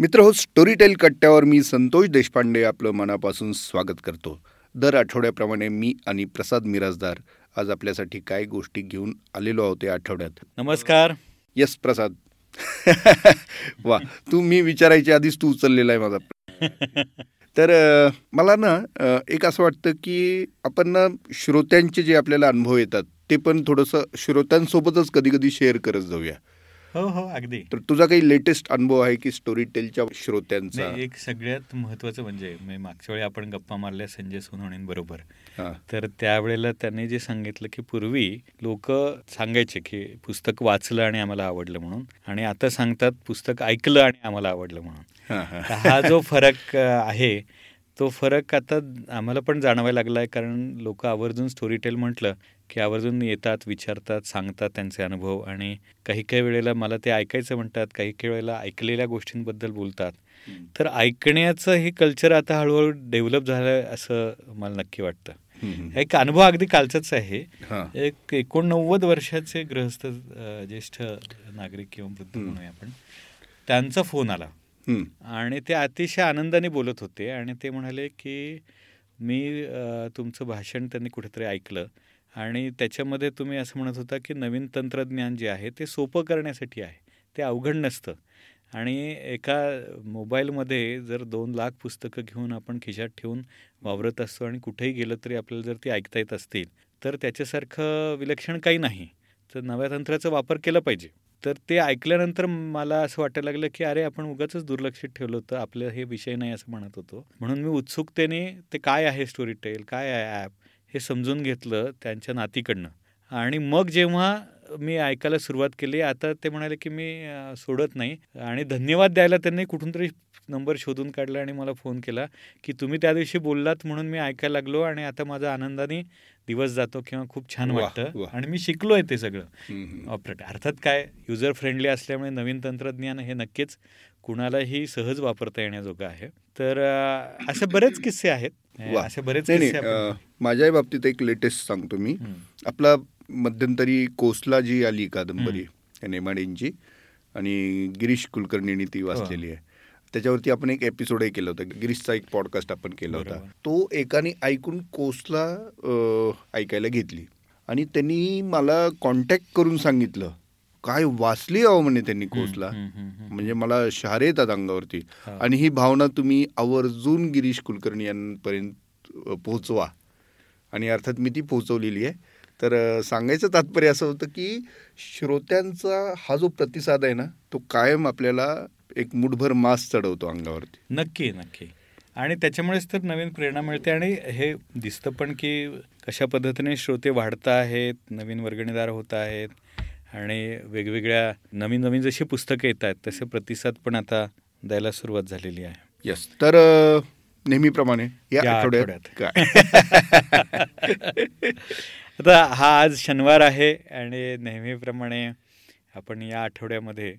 मित्र हो story tail कट्ट्यावर मी संतोष देशपांडे आपलं मनापासून स्वागत करतो. दर आठवड्याप्रमाणे मी आणि प्रसाद मिराजदार आज आपल्यासाठी काय गोष्टी घेऊन आलेलो आहोत या आठवड्यात? नमस्कार. येस प्रसाद. वा तू मी विचारायच्या आधीच तू उचललेला आहे माझा. तर मला ना एक असं वाटतं की आपण ना श्रोत्यांचे जे आपल्याला अनुभव येतात ते पण थोडंसं श्रोत्यांसोबतच कधी कधी शेअर करत जाऊया. हो हो अगदी. तर तुझा काही लेटेस्ट अनुभव आहे की स्टोरी टेलच्या श्रोत्यांचा? एक सगळ्यात महत्वाचं म्हणजे मी मागच्या वेळी आपण गप्पा मारल्या संजय सोनवणेंबरोबर. हा. तर त्यावेळेला त्यांनी जे सांगितलं की पूर्वी लोक सांगायचे की पुस्तक वाचलं आणि आम्हाला आवडलं म्हणून आणि आता सांगतात पुस्तक ऐकलं आणि आम्हाला आवडलं म्हणून. हा, जो फरक आहे तो फरक आता आम्हाला पण जाणवायला लागला आहे कारण लोक आवर्जून स्टोरी टेल म्हटलं की आवर्जून येतात विचारतात सांगतात त्यांचे अनुभव आणि काही काही वेळेला मला ते ऐकायचं म्हणतात काही काही वेळेला ऐकलेल्या गोष्टींबद्दल बोलतात. तर ऐकण्याचं हे कल्चर आता हळूहळू डेव्हलप झालं असं मला नक्की वाटतं. एक अनुभव अगदी कालचाच आहे. एक एकोणनव्वद वर्षाचे गृहस्थ अ, ज्येष्ठ नागरिक किंवा वृद्ध म्हणूया आपण त्यांचा फोन आला. आणि ते अतिशय आनंदाने बोलत होते आणि ते म्हणाले की मी तुमचं भाषण त्यांनी कुठेतरी ऐकलं. आणि त्याच्यामध्ये तुम्ही असं म्हणत होता की नवीन तंत्रज्ञान जे आहे ते सोपं करण्यासाठी आहे ते अवघड नसतं. आणि एका मोबाईलमध्ये जर दोन लाख पुस्तकं घेऊन आपण खिशात ठेवून वावरत असतो आणि कुठेही गेलं तरी आपल्याला जर ती ऐकता येत असतील तर त्याच्यासारखं विलक्षण काही नाही. तर नव्या तंत्राचा वापर केला पाहिजे. तर ते ऐकल्यानंतर मला असं वाटायला लागलं की अरे आपण उगाच दुर्लक्षित ठेवलं होतं आपलं हे विषय नाही असं म्हणत होतो. म्हणून मी उत्सुकतेने ते काय आहे स्टोरी टेल काय आहे ॲप हे समजून घेतलं त्यांच्या नातीकडनं. आणि मग जेव्हा मी ऐकायला सुरुवात केली आता ते म्हणाले की मी सोडत नाही. आणि धन्यवाद द्यायला त्यांनी कुठून तरी नंबर शोधून काढला आणि मला फोन केला की तुम्ही त्या दिवशी बोललात म्हणून मी ऐकायला लागलो आणि आता माझा आनंदाने दिवस जातो किंवा खूप छान वाटतं. आणि मी शिकलोय ते सगळं. ऑपरेट अर्थात काय युजर फ्रेंडली असल्यामुळे नवीन तंत्रज्ञान हे नक्कीच कुणालाही सहज वापरता येण्याजोगं आहे तर असे बरेच किस्से आहेत. असे बरेच माझ्याही बाबतीत एक लेटेस्ट सांगतो मी. आपला मध्यंतरी कोसला जी आली कादंबरी नेमाडेंची आणि गिरीश कुलकर्णींनी ती वाचलेली आहे त्याच्यावरती आपण एक एपिसोडही केला होता. गिरीशचा एक पॉडकास्ट आपण केला होता. तो एकाने ऐकून कोसला ऐकायला घेतली. आणि त्यांनी मला कॉन्टॅक्ट करून सांगितलं. काय वाचली अहो म्हणे त्यांनी कोसला. म्हणजे मला शहारे येतात अंगावरती. आणि ही भावना तुम्ही आवर्जून गिरीश कुलकर्णी यांपर्यंत पोहोचवा. आणि अर्थात मी ती पोहोचवलेली आहे. तर सांगायचं तात्पर्य असं होतं की श्रोत्यांचा हा जो प्रतिसाद आहे ना तो कायम आपल्याला एक मुठभर मास चढवतो अंगावरती. नक्की नक्की. आणि त्याच्यामुळेच तर नवीन प्रेरणा मिळते आणि हे दिसतं पण की कशा पद्धतीने श्रोते वाढत आहेत नवीन वर्गणीदार होत आहेत आणि वेगवेगळ्या नवीन नवीन जशी पुस्तकं येत आहेत तसे प्रतिसाद पण आता द्यायला सुरुवात झालेली आहे. यस तर नेहमीप्रमाणे या आठवड्यात काय? आता हा आज शनिवार आहे आणि नेहमीप्रमाणे आपण या आठवड्यामध्ये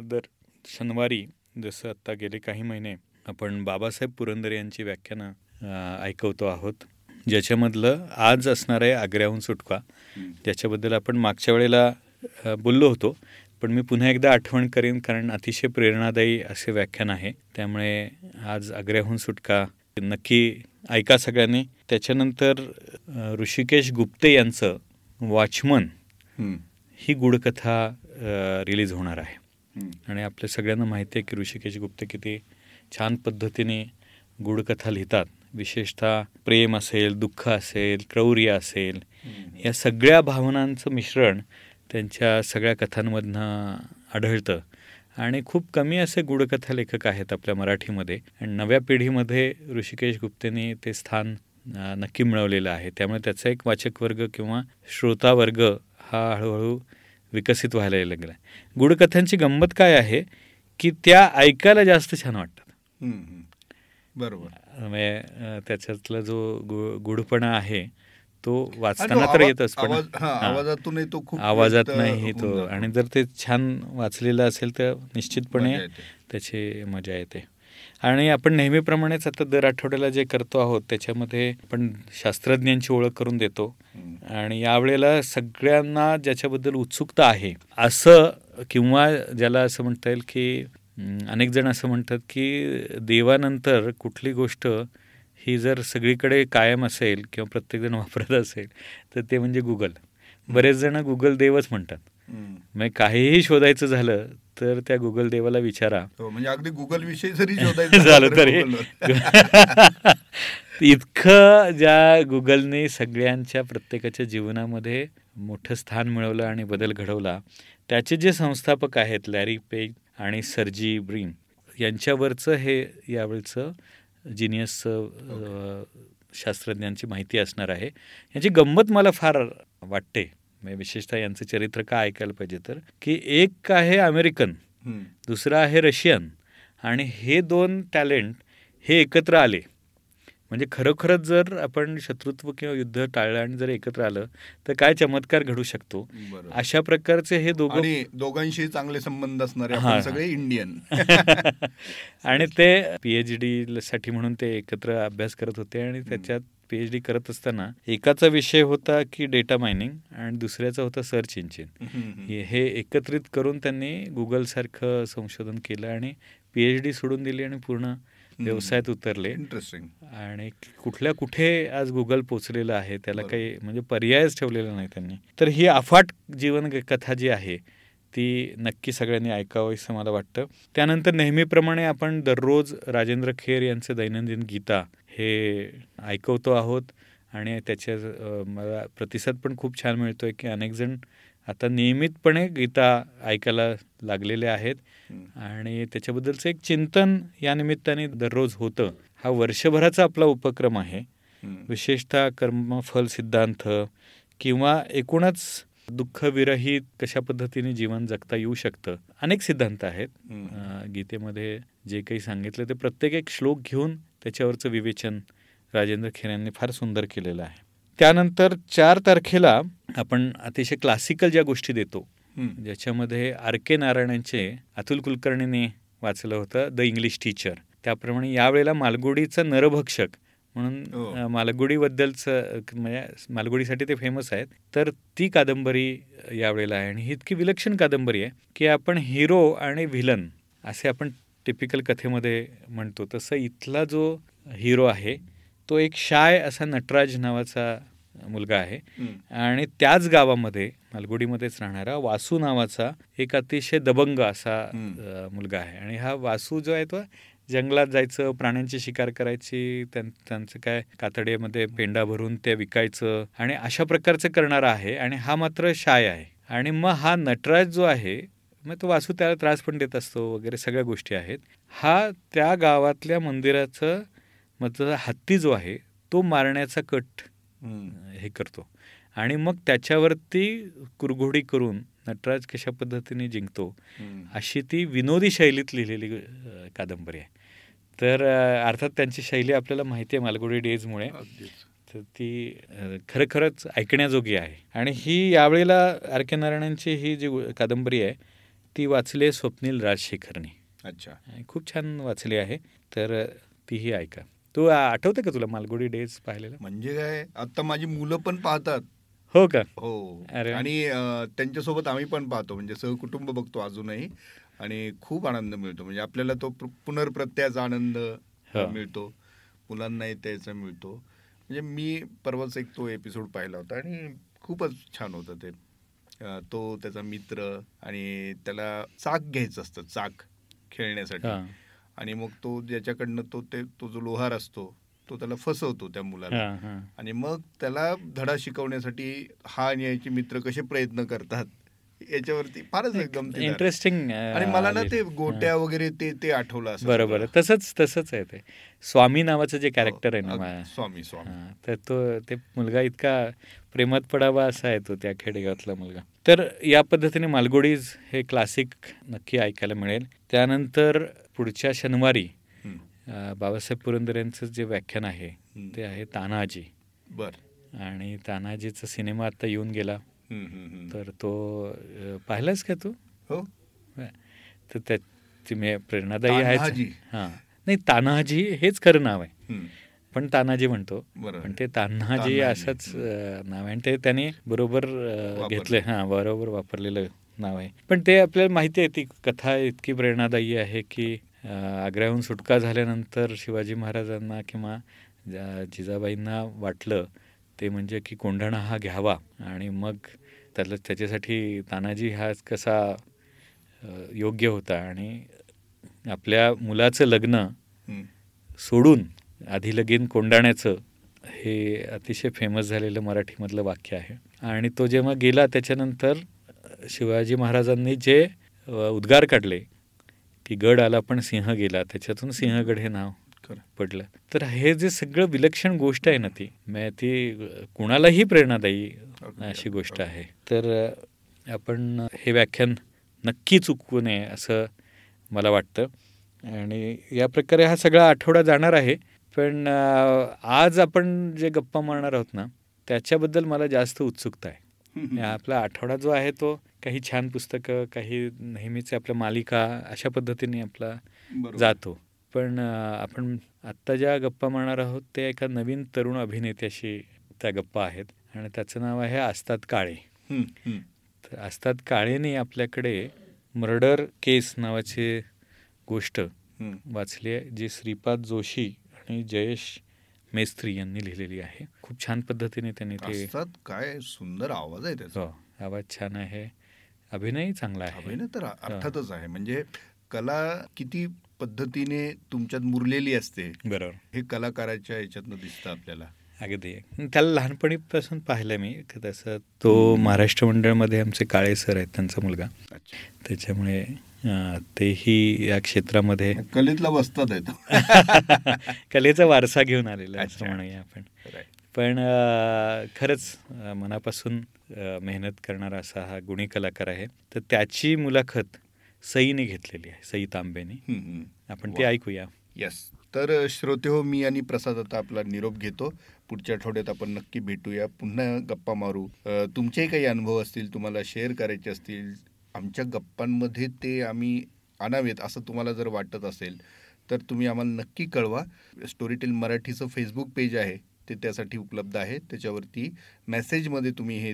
दर शनिवारी जसं आत्ता गेले काही महिने आपण बाबासाहेब पुरंदरे यांची व्याख्यानं ऐकवतो आहोत. ज्याच्यामधलं आज असणार आहे आग्र्याहून सुटका. ज्याच्याबद्दल आपण मागच्या वेळेला बोललो होतो पण मी पुन्हा एकदा आठवण करेन कारण अतिशय प्रेरणादायी असे व्याख्यान आहे. त्यामुळे आज आग्र्याहून सुटका नक्की ऐका सगळ्यांनी. त्याच्यानंतर ऋषिकेश गुप्ते यांचं वॉचमन ही गूढकथा रिलीज होणार आहे. आणि आपल्या सगळ्यांना माहिती आहे की ऋषिकेश गुप्ते किती छान पद्धतीने गूढकथा लिहितात. विशेषतः प्रेम असेल दुःख असेल क्रौर्य असेल या सगळ्या भावनांचं मिश्रण त्यांच्या सगळ्या कथांमधनं आढळतं. आणि खूप कमी असे गूढकथा लेखक आहेत आपल्या मराठीमध्ये. आणि नव्या पिढीमध्ये ऋषिकेश गुप्तेने ते स्थान नक्की मिळवलेलं आहे. त्यामुळे त्याचा एक वाचक वर्ग किंवा श्रोता वर्ग हा हळूहळू विकसित व्हायला लागला आहे गूढकथांची गंमत काय आहे की त्या ऐकायला जास्त छान वाटतात. बरोबर म्हणजे त्याच्यातला जो गु गुढपणा आहे तो वाचताना तर येतच पण आवाज-. आवाजातूनही तो खूप आवाजात नाही तो. आणि जर ते छान वाचलेलं असेल तर निश्चितपणे. त्याची मजा येते आणि आपण नेहमीप्रमाणेच आता दर आठवड्याला जे करतो आहोत त्याच्यामध्ये आपण शास्त्रज्ञांची ओळख करून देतो. आणि यावेळेला सगळ्यांना ज्याच्याबद्दल उत्सुकता आहे असं किंवा ज्याला असं म्हणता येईल की अनेक जण असं म्हणतात की देवानंतर कुठली गोष्ट ही जर सगळीकडे कायम असेल किंवा प्रत्येकजण वापरत असेल तर ते म्हणजे गुगल बरेच जण गुगल देवच म्हणतात. मग काहीही शोधायचं झालं तर त्या गुगल देवाला विचारा. हो, म्हणजे अगदी गुगल विषयी जरी झालं तर. इतकं ज्या गुगलने सगळ्यांच्या प्रत्येकाच्या जीवनामध्ये मोठं स्थान मिळवलं आणि बदल घडवला त्याचे जे संस्थापक आहेत लॅरी पेज आणि सर्जी ब्रीन यांच्यावरचं हे यावेळचं जिनियसचं शास्त्रज्ञांची माहिती असणार आहे. यांची गंमत मला फार वाटते. म्हणजे विशेषतः यांचं चरित्र का ऐकायला पाहिजे तर की एक आहे अमेरिकन. दुसरं आहे रशियन आणि हे दोन टॅलेंट हे एकत्र आले म्हणजे खरोखरच जर आपण शत्रुत्व किंवा युद्ध टाळलं आणि जर एकत्र आलं तर काय चमत्कार घडू शकतो. अशा प्रकारचे हे दोघं दोघांशी चांगले संबंध असणारे. सगळे इंडियन आणि ते पीएच डी साठी म्हणून ते एकत्र अभ्यास करत होते आणि त्याच्यात पीएच डी करत असताना एकाचा विषय होता की डेटा मायनिंग आणि दुसऱ्याचा होता सर्च इंजिन हे एकत्रित करून त्यांनी गुगल सारखं संशोधन केलं आणि पीएच डी सोडून दिली आणि पूर्ण व्यवसायात उतरले. इंटरेस्टिंग आणि कुठल्या कुठे आज गुगल पोचलेलं आहे त्याला. काही म्हणजे पर्यायच ठेवलेला नाही त्यांनी. तर ही अफाट जीवन कथा जी आहे ती नक्की सगळ्यांनी ऐकावं असं मला वाटतं. त्यानंतर नेहमीप्रमाणे आपण दररोज राजेंद्र खेर यांचे दैनंदिन गीता हे ऐकवतो आहोत आणि त्याच्या मला प्रतिसाद पण खूप छान मिळतो आहे की अनेक जण आता नियमितपणे गीता ऐकायला लागलेले आहेत. आणि त्याच्याबद्दलचं एक चिंतन या निमित्ताने दररोज होतं. हा वर्षभराचा आपला उपक्रम आहे. विशेषतः कर्मफल सिद्धांत किंवा एकूणच दुःखविरहित कशा पद्धतीने जीवन जगता येऊ शकतं अनेक सिद्धांत आहेत. गीतेमध्ये जे काही सांगितलं ते प्रत्येक एक श्लोक घेऊन त्याच्यावरचं विवेचन राजेंद्र खेर यांनी फार सुंदर केलेलं आहे. त्यानंतर चार तारखेला आपण अतिशय क्लासिकल ज्या गोष्टी देतो ज्याच्यामध्ये आर के नारायणांचे अतुल कुलकर्णीने वाचलं होतं द इंग्लिश टीचर. त्याप्रमाणे यावेळेला मालगुडीचा नरभक्षक म्हणून हो. मालगुडीबद्दलचं म्हणजे मालगुडीसाठी ते फेमस आहेत. तर ती कादंबरी यावेळेला आहे. आणि ही इतकी विलक्षण कादंबरी आहे की आपण हिरो आणि व्हिलन असे आपण टिपिकल कथेमध्ये म्हणतो तसं इथला जो हिरो आहे तो एक शाय असा नटराज नावाचा मुलगा आहे. आणि त्याच गावामध्ये मालगुडीमध्येच राहणारा वासू नावाचा एक अतिशय दबंग असा मुलगा आहे. आणि हा वासू जो आहे तो जंगलात जायचं प्राण्यांची शिकार करायची त्यां- त्यांचं काय कातडीमध्ये पेंडा भरून ते विकायचं आणि अशा प्रकारचं करणारा आहे. आणि हा मात्र शाय आहे. आणि मग हा नटराज जो आहे मग तो वासू त्याला त्रास पण देत असतो वगैरे सगळ्या गोष्टी आहेत. हा त्या गावातल्या मंदिराचं मग हत्ती जो आहे तो मारण्याचा कट हे करतो. आणि मग त्याच्यावरती कुरघोडी करून नटराज कशा पद्धतीने जिंकतो अशी ती विनोदी शैलीत लिहिलेली कादंबरी आहे. तर अर्थात त्यांची शैली आपल्याला माहिती आहे मालगुडी डेजमुळे. तर ती खरंखरंच ऐकण्याजोगी आहे. आणि ही यावेळेला आर के नारायणांची ही जी कादंबरी आहे ती वाचली आहे स्वप्नील राजशेखरनी. अच्छा. खूप छान वाचली आहे. तर तीही ऐका. तू आठवतं का तुला मालगुडी डेज पाहिलेलं? म्हणजे काय आता माझी मुलं पण पाहतात. हो का? हो. अरे. आणि त्यांच्यासोबत आम्ही पण पाहतो. म्हणजे सहकुटुंब बघतो अजूनही. आणि खूप आनंद मिळतो. म्हणजे आपल्याला तो प्र- पुनर्प्रत्ययाचा आनंद हो. मिळतो. मुलांनाही त्याचा मिळतो. म्हणजे मी परवाच एक तो एपिसोड पाहिला होता. आणि खूपच छान होतं ते. तो त्याचा मित्र आणि त्याला चाक घ्यायचं असतं चाक खेळण्यासाठी. आणि मग तो ज्याच्याकडनं तो ते तो जो लोहार असतो तो त्याला फसवतो त्या मुलाला. आणि मग त्याला धडा शिकवण्यासाठी हा आणि याचे मित्र कसे प्रयत्न करतात? याच्यावरती फारच एकदम इंटरेस्टिंग आणि मला ना ते गोट्या वगैरे ते ते आठवलं असं बरोबर. तसंच तसंच आहे ते. स्वामी नावाचं जे कॅरेक्टर आहे ना स्वामी स्वामी. तर तो ते मुलगा इतका प्रेमात पडावा असा आहे तो त्या खेडेगावातला मुलगा. तर या पद्धतीने मालगुडीज हे क्लासिक नक्की ऐकायला मिळेल. त्यानंतर पुढच्या शनिवारी बाबासाहेब पुरंदर यांचं जे व्याख्यान आहे. ते आहे तानाजी. बर. आणि तानाजीचा सिनेमा आता येऊन गेला. तर तो अं, पाहिलास का तू? हो. तर त्याची मी प्रेरणादायी आहे. हां. नाही तानाजी हेच खरं नाव आहे. पण तानाजी म्हणतो. पण ते तान्हाजी असंच नाव आहे. आणि ते त्याने बरोबर. घेतलंय हां बरोबर वापरलेलं नाव आहे. पण ते आपल्याला माहिती आहे ती कथा इतकी प्रेरणादायी आहे की आग्र्याहून सुटका झाल्यानंतर शिवाजी महाराजांना किंवा जिजाबाईंना वाटलं ते म्हणजे की कोंढाणा हा घ्यावा आणि मग त्याला त्याच्यासाठी तानाजी हा कसा योग्य होता आणि आपल्या मुलाचं लग्न. सोडून आधी लगीन कोंडाण्याचं हे अतिशय फेमस झालेलं मराठीमधलं वाक्य आहे आणि तो जेव्हा गेला त्याच्यानंतर शिवाजी महाराजांनी जे उद्गार काढले की गड आला पण सिंह गेला त्याच्यातून सिंहगड हे नाव. पडलं. तर हे जे सगळं विलक्षण गोष्ट आहे ना ती ती कुणालाही प्रेरणादायी अशी गोष्ट आहे. तर आपण हे व्याख्यान नक्की चुकवू नये असं मला वाटतं. आणि या प्रकारे हा सगळा आठवडा जाणार आहे. पण आज आपण जे गप्पा मारणार आहोत ना त्याच्याबद्दल मला जास्त उत्सुकता आहे. आपला आठवडा जो आहे तो काही छान पुस्तकं काही नेहमीचे आपल्या मालिका अशा पद्धतीने आपला. जातो. पण आपण आत्ता ज्या गप्पा मारणार आहोत ते एका नवीन तरुण अभिनेत्याशी त्या गप्पा आहेत. आणि त्याचं नाव आहे आस्ताद काळे. तर आस्ताद काळेने आपल्याकडे मर्डर केस नावाची गोष्ट. वाचली आहे जी श्रीपाद जोशी आणि जयेश मेस्त्री यांनी लिहिलेली आहे. खूप छान पद्धतीने त्यांनी ते काय सुंदर आवाज आहे त्याचा. हो आवाज छान आहे. अभिनयही चांगला आहे. अभिनय तर अर्थातच आहे. म्हणजे कला किती पद्धतीने तुमच्यात मुरलेली असते. बरोबर. हे कलाकाराच्या याच्यातनं दिसतं आपल्याला. अगदी. त्याला लहानपणीपासून पाहिलं मी तसं तो महाराष्ट्र मंडळमध्ये आमचे काळे सर आहेत त्यांचा मुलगा. त्याच्यामुळे तेही या क्षेत्रामध्ये कलेतला बसतात आहेत. कलेचा वारसा घेऊन आलेला असं. म्हणूया आपण. पण खरंच मनापासून मेहनत करणारा असा हा गुणी कलाकार आहे. तर त्याची मुलाखत सईने घेतलेली आहे सई तांबेने. आपण ती. ऐकूया. येस तर श्रोते हो मी आणि प्रसाद आता आपला निरोप घेतो. पुढच्या आठवड्यात आपण नक्की भेटूया. पुन्हा गप्पा मारू. तुमचेही काही अनुभव असतील तुम्हाला शेअर करायचे असतील आमच्या गप्पांमध्ये ते आम्ही आणावेत असं तुम्हाला जर वाटत असेल तर तुम्ही आम्हाला नक्की कळवा. स्टोरीटेल मराठीचं फेसबुक पेज आहे. ते त्यासाठी उपलब्ध आहे. त्याच्यावरती मेसेजमध्ये तुम्ही हे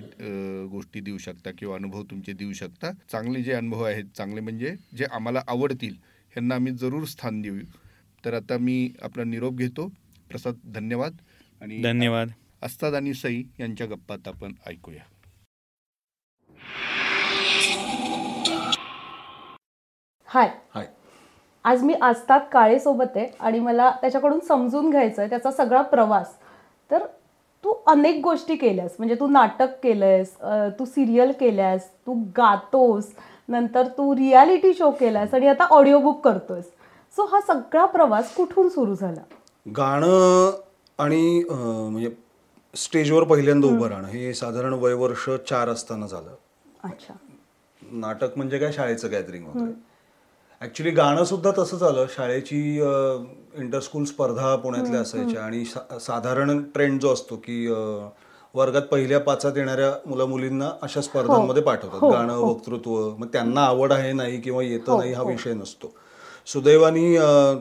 गोष्टी देऊ शकता किंवा अनुभव तुमचे देऊ शकता. चांगले जे अनुभव आहेत चांगले म्हणजे जे आम्हाला आवडतील ह्यांना आम्ही जरूर स्थान देऊ. तर आता मी आपला निरोप घेतो. प्रसाद धन्यवाद. आणि धन्यवाद. अस्ताद आणि सई यांच्या गप्पात आपण ऐकूया. हाय. हाय. आज मी आस्ताद काळेसोबत आहे आणि मला त्याच्याकडून समजून घ्यायचं आहे त्याचा सगळा प्रवास. तर तू अनेक गोष्टी केल्यास म्हणजे तू नाटक केलंयस तू सिरियल केल्यास तू गातोस नंतर तू रियालिटी शो केलास आणि आता ऑडिओ बुक करतोयस. सो हा सगळा प्रवास कुठून सुरू झाला? गाणं आणि म्हणजे स्टेजवर पहिल्यांदा उभं राहणं हे साधारण वयवर्ष चार असताना झालं. अच्छा. नाटक म्हणजे काय? शाळेचं गॅदरिंग वगैरे. ऍक्च्युली गाणं सुद्धा तसंच आलं. शाळेची इंटरस्कूल स्पर्धा पुण्यातल्या असायच्या आणि सा- साधारण ट्रेंड जो असतो की अं, वर्गात पहिल्या पाचात येणाऱ्या मुला मुलींना अशा स्पर्धांमध्ये पाठवतात. गाणं वक्तृत्व मग त्यांना आवड आहे नाही किंवा येतं नाही हा विषय नसतो. सुदैवानी अं,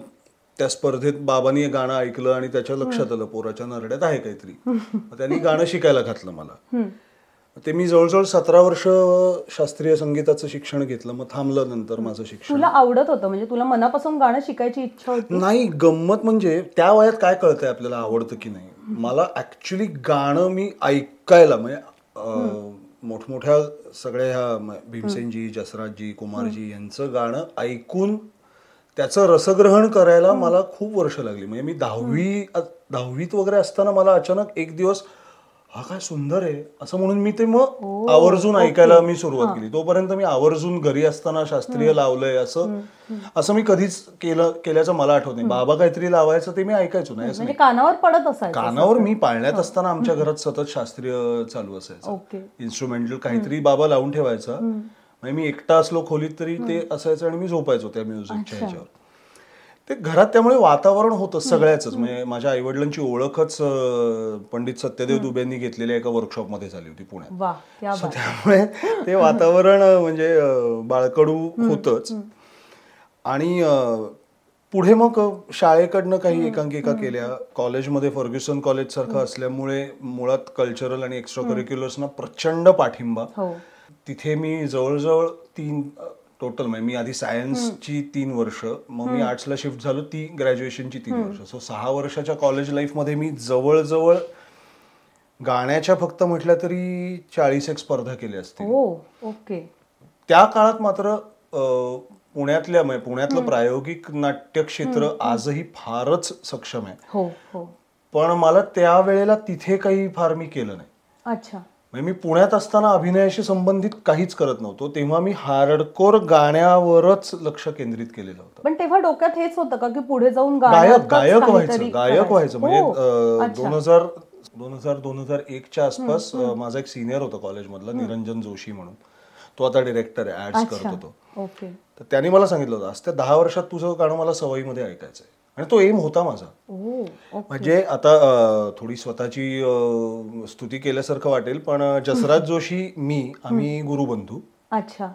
त्या स्पर्धेत बाबांनी गाणं ऐकलं आणि त्याच्या लक्षात आलं पोराच्या नरड्यात आहे काहीतरी. मग त्यांनी गाणं शिकायला घातलं मला. ते मी जवळजवळ सतरा वर्ष शास्त्रीय संगीताचं शिक्षण घेतलं. मग थांबलं नंतर माझं शिक्षण. तुला आवडत होतं? म्हणजे तुला मनापासून गाणं शिकायची इच्छा होती? नाही गंमत म्हणजे त्या वयात काय कळतंय आपल्याला आवडतं की नाही? मला ऍक्च्युली गाणं मी ऐकायला म्हणजे मोठमोठ्या सगळ्या ह्या भीमसेनजी जसराजजी कुमारजी यांचं गाणं ऐकून त्याचं रसग्रहण करायला मला खूप वर्ष लागली. म्हणजे मी दहावी दहावीत वगैरे असताना मला अचानक एक दिवस हा काय सुंदर आहे. असं म्हणून मी ते मग आवर्जून ऐकायला मी सुरुवात केली. तोपर्यंत मी आवर्जून घरी असताना शास्त्रीय लावलंय असं. असं मी कधीच केलं केल्याचं मला आठवत नाही. बाबा काहीतरी लावायचं ते मी ऐकायचो नाही असं म्हणजे कानावर पडत असायचं कानावर मी पाळण्यात असताना आमच्या घरात सतत शास्त्रीय चालू असायचं. इन्स्ट्रुमेंटल काहीतरी बाबा लावून ठेवायचा. म्हणजे मी एकटा असलो खोलीत तरी ते असायचं आणि मी झोपायचो त्या म्युझिकच्या ह्याच्यावर. ते घरात त्यामुळे वातावरण होतं सगळ्याच म्हणजे माझ्या आईवडिलांची ओळखच पंडित सत्यदेव दुबेंनी घेतलेल्या एका वर्कशॉपमध्ये झाली होती पुण्यात. त्यामुळे ते वातावरण म्हणजे बाळकडू होतच. आणि पुढे मग शाळेकडनं काही एकांकिका केल्या. कॉलेजमध्ये फर्ग्युसन कॉलेज सारखं असल्यामुळे मुळात कल्चरल आणि एक्स्ट्रा करिक्युलर्सना प्रचंड पाठिंबा. हो. तिथे मी जवळजवळ तीन टोटल म्हणजे मी आधी सायन्सची तीन वर्ष मग मी आर्ट्सला शिफ्ट झालो ती ग्रॅज्युएशनची तीन वर्ष. सो सहा वर्षाच्या कॉलेज लाईफमध्ये मी जवळजवळ गाण्याच्या फक्त म्हटल्या तरी चाळीस एक स्पर्धा केल्या असतील. हो ओके त्या काळात मात्र पुण्यातल्या म्हणजे पुण्यातलं प्रायोगिक नाट्य क्षेत्र आजही फारच सक्षम आहे. हो हो. पण मला त्यावेळेला तिथे काही फार मी केलं नाही. अच्छा. म्हणजे मी पुण्यात असताना अभिनयाशी संबंधित काहीच करत नव्हतो. तेव्हा मी हार्डकोर गाण्यावरच लक्ष केंद्रित केलेलं होतं. पण तेव्हा डोक्यात हेच होतं का की पुढे जाऊन गायक गायक व्हायचं गायक? व्हायचं. म्हणजे हो. दोन हजार दोन हजार दोन हजार एकच्या आसपास माझा एक सिनियर होता कॉलेजमधला निरंजन जोशी म्हणून. तो आता डिरेक्टर आहे ऍड्स करतो तो ओके. तर त्यांनी मला सांगितलं होतं आज त्या दहा वर्षात तुझं गाणं मला सवयीमध्ये ऐकायचंय. आणि तो एम होता माझा. म्हणजे आता थोडी स्वतःची स्तुती केल्यासारखं वाटेल पण जसराज जोशी मी आम्ही गुरुबंधू अच्छा.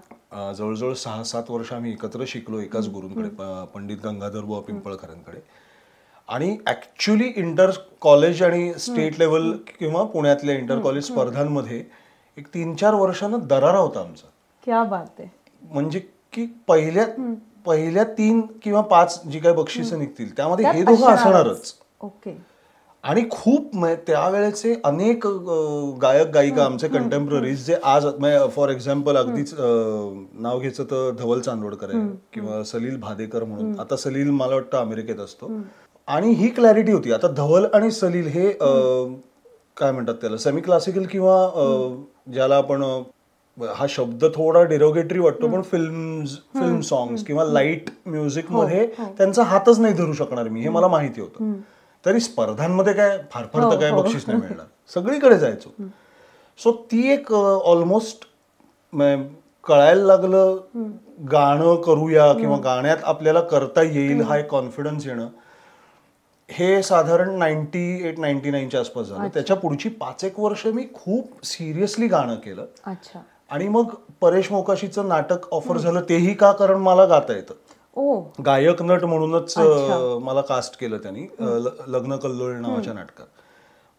जवळजवळ सहा सात वर्ष आम्ही एकत्र शिकलो एकाच गुरूंकडे पंडित गंगाधर बुवा पिंपळकरांकडे. आणि ऍक्च्युली इंटर कॉलेज आणि स्टेट लेवल किंवा पुण्यातल्या इंटर कॉलेज स्पर्धांमध्ये एक तीन चार वर्षानं दरारा होता आमचा. क्या बात आहे. म्हणजे की पहिल्या पहिल्या तीन किंवा पाच जी काही बक्षिसं निघतील त्यामध्ये हे दोघं असणारच. ओके. आणि खूप म- त्यावेळेचे अनेक गायक गायिका आमचे कंटेम्पररीज जे आज फॉर एक्झाम्पल अगदीच अ, नाव घ्यायचं तर धवल चांदोडकर आहे किंवा सलील भादेकर म्हणून. आता सलील मला वाटतं अमेरिकेत असतो. आणि ही क्लॅरिटी होती. आता धवल आणि सलील हे काय म्हणतात त्याला? सेमी क्लासिकल किंवा ज्याला आपण हा शब्द थोडा डिरोगेटरी वाटतो पण फिल्म फिल्म सॉंग्स किंवा लाइट म्युझिकमध्ये त्यांचा हातच नाही धरू शकणार मी हे मला माहिती होतं. तरी स्पर्धांमध्ये काय फार फार तर काय बक्षीस नाही मिळणार. सगळीकडे जायचो. सो ती एक ऑलमोस्ट कळायला लागलं गाणं करूया किंवा गाण्यात आपल्याला करता येईल हा एक कॉन्फिडन्स येणं हे साधारण नाईन्टी एट नाईन्टी नाईनच्या आसपास झालं. त्याच्या पुढची पाच एक वर्ष मी खूप सिरियसली गाणं केलं. अच्छा. आणि मग परेश मोकाशीचं नाटक ऑफर झालं तेही का? कारण मला गाता येतं. गायक नट म्हणूनच मला कास्ट केलं त्यांनी लग्न कल्लोळ नावाच्या नाटकात.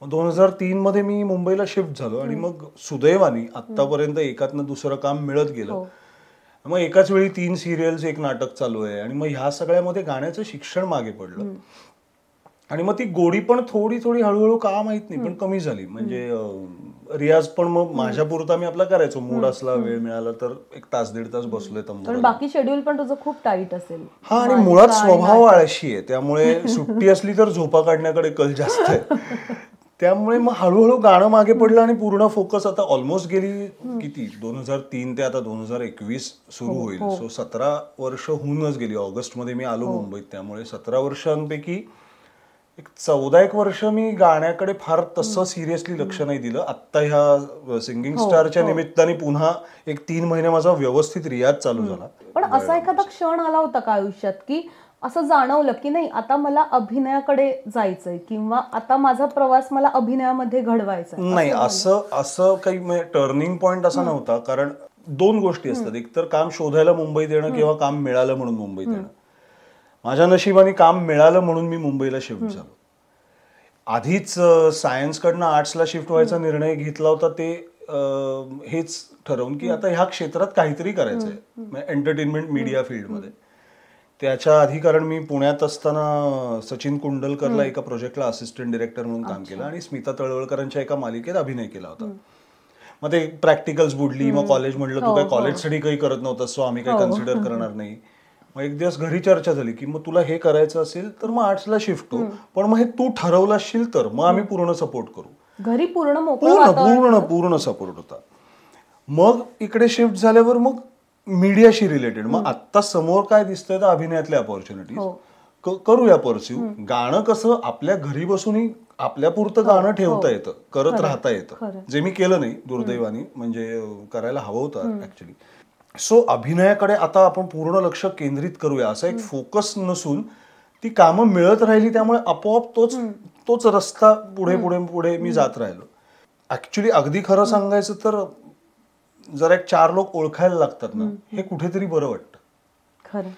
दोन हजार तीन मध्ये मी मुंबईला शिफ्ट झालो आणि मग सुदैवानी आतापर्यंत एकातनं दुसरं काम मिळत गेलं. मग एकाच वेळी तीन सिरियल्स एक नाटक चालू आहे आणि मग ह्या सगळ्यामध्ये गाण्याचं शिक्षण मागे पडलं. आणि मग ती गोडी पण थोडी थोडी हळूहळू का माहीत नाही पण कमी झाली. म्हणजे रियाज पण मग माझ्या पुरता मी आपला करायचो. मूड असला वेळ मिळाला तर एक तास दीड तास बसलोय बाकी शेड्यूल पण तुझं खूप टाईट असेल. हा आणि मुळात स्वभाव. आळशी आहे. त्यामुळे सुट्टी असली तर झोपा काढण्याकडे कल जास्त आहे. त्यामुळे मग हळूहळू गाणं मागे पडलं आणि पूर्ण फोकस आता ऑलमोस्ट गेली किती? दोन हजार तीन ते आता दोन हजार एकवीस सुरू हो, होईल. सो सतरा वर्ष होऊनच गेली. ऑगस्टमध्ये मी आलो मुंबईत. त्यामुळे सतरा वर्षांपैकी एक चौदा एक वर्ष मी गाण्याकडे फार तसं सिरियसली लक्ष नाही दिलं. आत्ता ह्या सिंगिंग हो, स्टारच्या निमित्ताने पुन्हा एक तीन महिने माझा व्यवस्थित रियाज चालू झाला. पण असा एखादा क्षण आला होता का आयुष्यात की असं जाणवलं की नाही आता मला अभिनयाकडे जायचंय किंवा आता माझा प्रवास मला अभिनयामध्ये घडवायचा. नाही असं असं काही टर्निंग पॉइंट असा नव्हता. कारण दोन गोष्टी असतात. एक तर काम शोधायला मुंबईत येणं किंवा काम मिळालं म्हणून मुंबईत येणं माझ्या नशिबाने काम मिळालं म्हणून मी मुंबईला शिफ्ट झालो. आधीच सायन्सकडनं आर्ट्सला शिफ्ट व्हायचा निर्णय घेतला होता ते हेच ठरवून की आता ह्या क्षेत्रात काहीतरी करायचंय. एंटरटेनमेंट मीडिया फील्डमध्ये. त्याच्या आधी कारण मी पुण्यात असताना सचिन कुंडलकरला एका प्रोजेक्टला असिस्टंट डिरेक्टर म्हणून काम केलं आणि स्मिता तळवळकरांच्या एका मालिकेत अभिनय केला होता. मग ते प्रॅक्टिकल्स बुडली मग कॉलेज म्हटलं तू काही कॉलेजसाठी काही करत नव्हतं सो आम्ही काही कन्सिडर करणार नाही. मग एक दिवस घरी चर्चा झाली की मग तुला हे करायचं असेल तर मग आर्ट्सला शिफ्ट हो. पण मग हे तू ठरवलं असशील तर मग आम्ही पूर्ण सपोर्ट करू. घरी पूर्ण पूर्ण पूर्ण पूर्ण सपोर्ट होता. मग इकडे शिफ्ट झाल्यावर मग मीडियाशी रिलेटेड मग आत्ता समोर काय दिसतंय तर अभिनयातल्या ऑपॉर्च्युनिटीज हो. करूया परस्यू गाणं कसं आपल्या घरी बसूनही आपल्या पुरतं गाणं ठेवता येतं करत राहता येतं. जे मी केलं नाही दुर्दैवानी म्हणजे करायला हवं होतं ऍक्च्युली सो अभिनयाकडे आता आपण पूर्ण लक्ष केंद्रित करूया. असा एक फोकस नसून ती कामं मिळत राहिली त्यामुळे आपोआप तोच तोच रस्ता पुढे पुढे पुढे मी जात राहिलो. ऍक्च्युली अगदी खरं सांगायचं तर जर एक चार लोक ओळखायला लागतात ना हे कुठेतरी बरं वाटतं. खरं.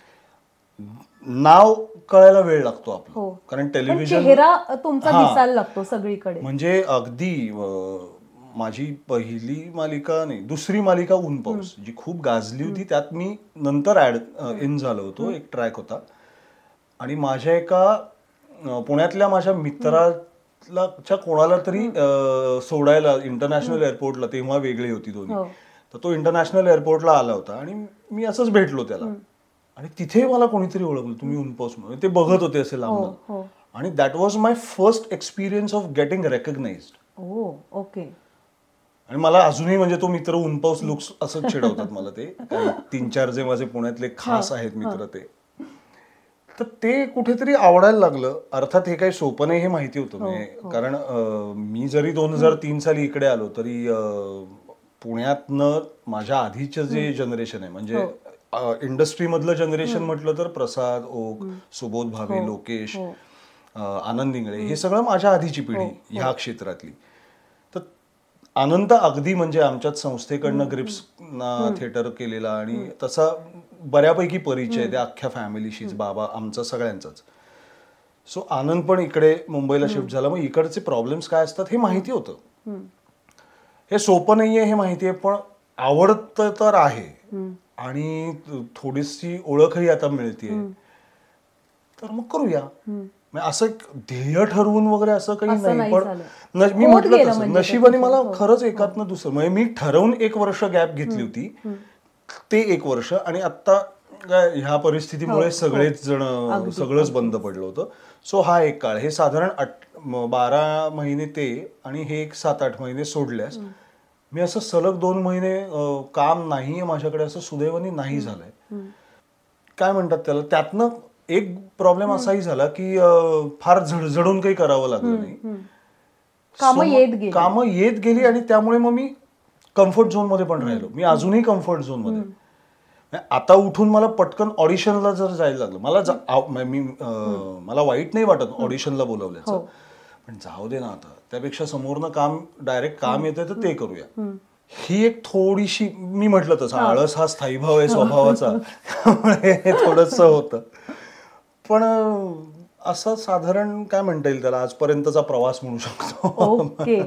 नाव कळायला वेळ लागतो आपलं. हो. कारण टेलिव्हिजन चेहरा तुमचा. दिसायला लागतो सगळीकडे. म्हणजे अगदी माझी पहिली मालिका नाही दुसरी मालिका ऊन पाऊस जी खूप गाजली होती त्यात मी नंतर ऍड इन झालो होतो एक ट्रॅक होता. आणि माझ्या एका पुण्यातल्या माझ्या मित्राला कोणाला तरी सोडायला इंटरनॅशनल एअरपोर्टला तेव्हा वेगळी होती दोन्ही. हो. तर तो इंटरनॅशनल एअरपोर्टला आला होता आणि मी असंच भेटलो त्याला. आणि तिथे मला कोणीतरी ओळखलं तुम्ही उनपाऊस म्हणून. ते बघत होते असे हो लांब. हो. आणि that was my first experience of getting recognised okay आणि मला अजूनही म्हणजे तो मित्र उनपाऊस लुक्स असंच चिडवतात मला ते. तीन चार जे माझे पुण्यातले खास आहेत मित्र ते. तर ते कुठेतरी आवडायला लागलं. अर्थात हे काही सोपं नाही हे माहिती होतं. म्हणजे कारण अं, मी जरी दोन हजार तीन साली इकडे आलो तरी पुण्यातनं माझ्या आधीचं जे जनरेशन आहे म्हणजे इंडस्ट्री मधलं जनरेशन म्हटलं तर प्रसाद ओक सुबोध भावे लोकेश आनंद इंगळे हे सगळं माझ्या आधीची पिढी ह्या क्षेत्रातली. तर आनंद अगदी म्हणजे आमच्याच संस्थेकडनं ग्रिप्स थिएटर केलेला आणि तसा बऱ्यापैकी परिचय त्या अख्ख्या फॅमिलीशीच बाबा आमचा सगळ्यांचाच. सो आनंद पण इकडे मुंबईला शिफ्ट झाला. मग इकडचे प्रॉब्लेम्स काय असतात हे माहिती होतं. हे सोपं नाहीये हे माहिती आहे पण आवडतं तर आहे. आणि थोडीशी ओळखही आता मिळतीये. तर मग करूया. असं एक ध्येय ठरवून वगैरे असं काही असं नाही पण मी म्हटलं गेलं तसं. म्हणजे नशिबाने मला. खरंच एकातनं दुसरं म्हणजे मी ठरवून एक वर्ष गॅप घेतली होती. ते एक वर्ष आणि आता ह्या परिस्थितीमुळे सगळेच जण सगळंच बंद पडलं होतं. सो हा एक काळ. हे साधारण आठ बारा महिने ते आणि हे एक सात आठ महिने सोडल्यास मी असं सलग दोन महिने काम नाहीये माझ्याकडे असं सुदैवाने नाही झालंय. काय म्हणतात त्याला? त्यातनं एक प्रॉब्लेम असाही झाला की फार झडझडून काही करावं लागलं नाही. कामं येत गेली. कामं येत गेली आणि त्यामुळे मग मी कम्फर्ट झोनमध्ये पण राहिलो. मी अजूनही कम्फर्ट झोनमध्ये. आता उठून मला पटकन ऑडिशनला जर जायला लागलं मला म- मला वाईट नाही वाटत ऑडिशनला बोलवल्याचं. पण जाऊ दे ना आता. त्यापेक्षा समोरनं काम डायरेक्ट काम येतंय तर ते करूया. ही एक थोडीशी मी म्हटलं तसं आळस हा स्थायी भाव आहे स्वभावाचा. हे थोडस होतं. पण असं साधारण काय म्हणता येईल त्याला? आजपर्यंतचा प्रवास म्हणू शकतो. ओके.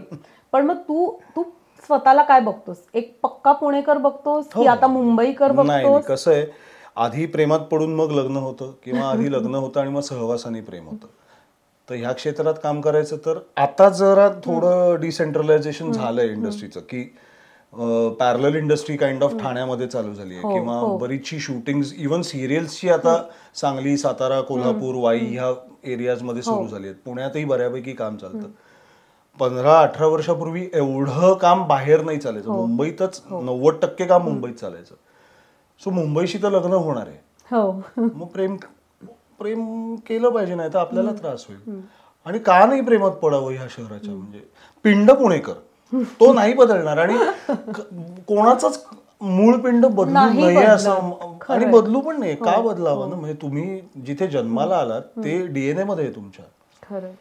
पण मग तू तू स्वतःला काय बघतोस? एक पक्का पुणेकर बघतोस की आता मुंबईकर हो. नाही बघतोस? कसं आहे आधी प्रेमात पडून मग लग्न होतं किंवा आधी लग्न होतं आणि मग सहवासाने प्रेम होतं. तर ह्या क्षेत्रात काम करायचं तर आता जरा थोडं डिसेंट्रलायझेशन झालंय इंडस्ट्रीचं की पॅरल इंडस्ट्री काइंड ऑफ ठाण्यामध्ये चालू झाली हो, आहे किंवा बरीचशी शूटिंग इव्हन सिरियल्सची आता सांगली सातारा कोल्हापूर वाई ह्या एरियाजमध्ये हो. सुरू झाली आहेत. पुण्यातही बऱ्यापैकी काम चालतं. पंधरा अठरा वर्षापूर्वी एवढं काम बाहेर नाही चालायचं. हो. मुंबईतच नव्वद टक्के काम मुंबईत चालायचं. सो मुंबईशी तर लग्न होणार आहे. हो. मग प्रेम प्रेम केलं पाहिजे नाही तर आपल्याला त्रास होईल. आणि का नाही प्रेमात पडावं ह्या शहराच्या? म्हणजे पिंड पुणेकर. तो नाही बदलणार आणि कोणाचाच मूळ पिंड बदलू नाही नये. असं आणि बदलू पण नाही का बदलावं? ना म्हणजे तुम्ही जिथे जन्माला आलात ते डीएनए मध्ये आहे तुमच्या. खरं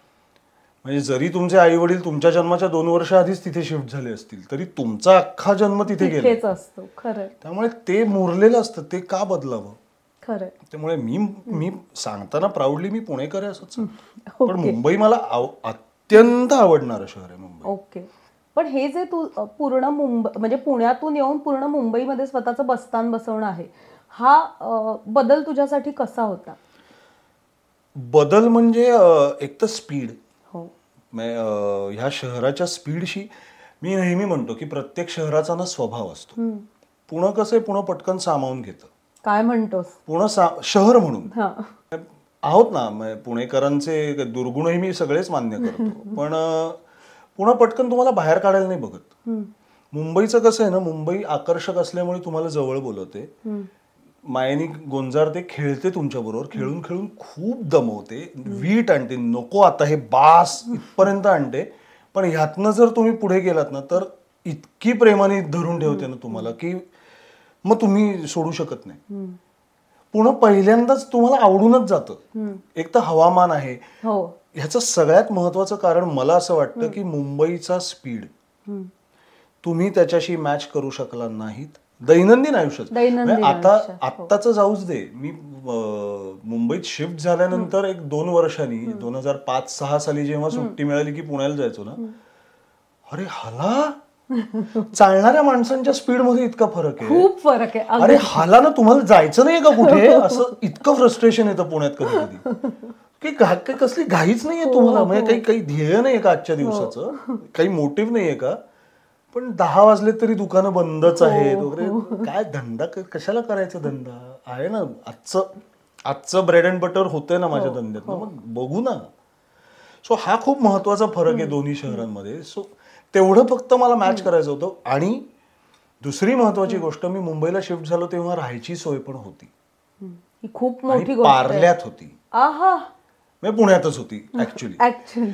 म्हणजे जरी तुमचे आई वडील तुमच्या जन्माच्या दोन वर्ष आधीच तिथे शिफ्ट झाले असतील तरी तुमचा अख्खा जन्म तिथे गेला. असतो. खरं त्यामुळे ते मुरलेलं असतं. ते का बदलावं? खरं त्यामुळे मी मी सांगताना प्राऊडली मी पुणेकर आहे असंच. पण मुंबई मला अत्यंत आवडणारं शहर आहे मुंबई. ओके. पण हे जे तू पूर्ण मुंबई म्हणजे पुण्यातून येऊन पूर्ण मुंबईमध्ये स्वतःचं बस्तान बसवणं आहे हा बदल तुझ्यासाठी कसा होता? बदल म्हणजे एक तर स्पीड. हो. ह्या शहराच्या स्पीडशी मी नेहमी म्हणतो की प्रत्येक शहराचा ना स्वभाव असतो. पुणं कसं पुणं पटकन सामावून घेतं. काय म्हणतोस? पुणं सा शहर म्हणून. आहोत ना पुणेकरांचे दुर्गुणही मी सगळेच मान्य करतो. पण पुन्हा पटकन तुम्हाला बाहेर काढायला नाही बघत. मुंबईचं कसं आहे ना मुंबई आकर्षक असल्यामुळे तुम्हाला जवळ बोलवते. मायनी गोंजारते खेळते तुमच्या बरोबर खेळून खेळून खूप दमवते वीट आणते नको आता हे बास इथपर्यंत आणते. पण ह्यातनं जर तुम्ही पुढे गेलात ना तर इतकी प्रेमाने धरून ठेवते ना तुम्हाला की मग तुम्ही सोडू शकत नाही. पुन्हा पहिल्यांदाच तुम्हाला आवडूनच जातं. एक तर हवामान आहे. हो. ह्याचं सगळ्यात महत्वाचं कारण मला असं वाटतं की मुंबईचा स्पीड तुम्ही त्याच्याशी मॅच करू शकला नाहीत. दैनंदिन आयुष्यात. म्हणजे आता हो. आत्ताच जाऊच दे. मी मुंबईत शिफ्ट झाल्यानंतर एक दोन वर्षांनी दोन हजार पाच सहा साली जेव्हा सुट्टी मिळाली की पुण्याला जायचो ना अरे हाला! चालणाऱ्या माणसांच्या स्पीडमध्ये इतका फरक आहे. खूप फरक आहे. अरे. हाला ना तुम्हाला जायचं नाही का कुठे? असं इतकं फ्रस्ट्रेशन येतं पुण्यात कधी कधी की घा- काही कसली घाईच नाहीये तुम्हाला. म्हणजे काही काही ध्येय नाहीये का आजच्या दिवसाचं? काही मोटिव्ह नाहीये का? पण दहा वाजले तरी दुकानं बंदच आहेत वगैरे. काय धंदा कशाला करायचा धंदा? आहे ना आजचं आजचं ब्रेड अँड बटर होतंय ना माझ्या धंद्यात. मग बघू ना. सो हा खूप महत्त्वाचा फरक आहे दोन्ही शहरांमध्ये. सो तेवढं फक्त मला मॅच करायचं होतं. आणि दुसरी महत्वाची गोष्ट मी मुंबईला शिफ्ट झालो तेव्हा राहायची सोय पण होती. ही खूप मोठी पार्ल्यात होती. आहा. म्हणजे पुण्यातच होती ऍक्च्युली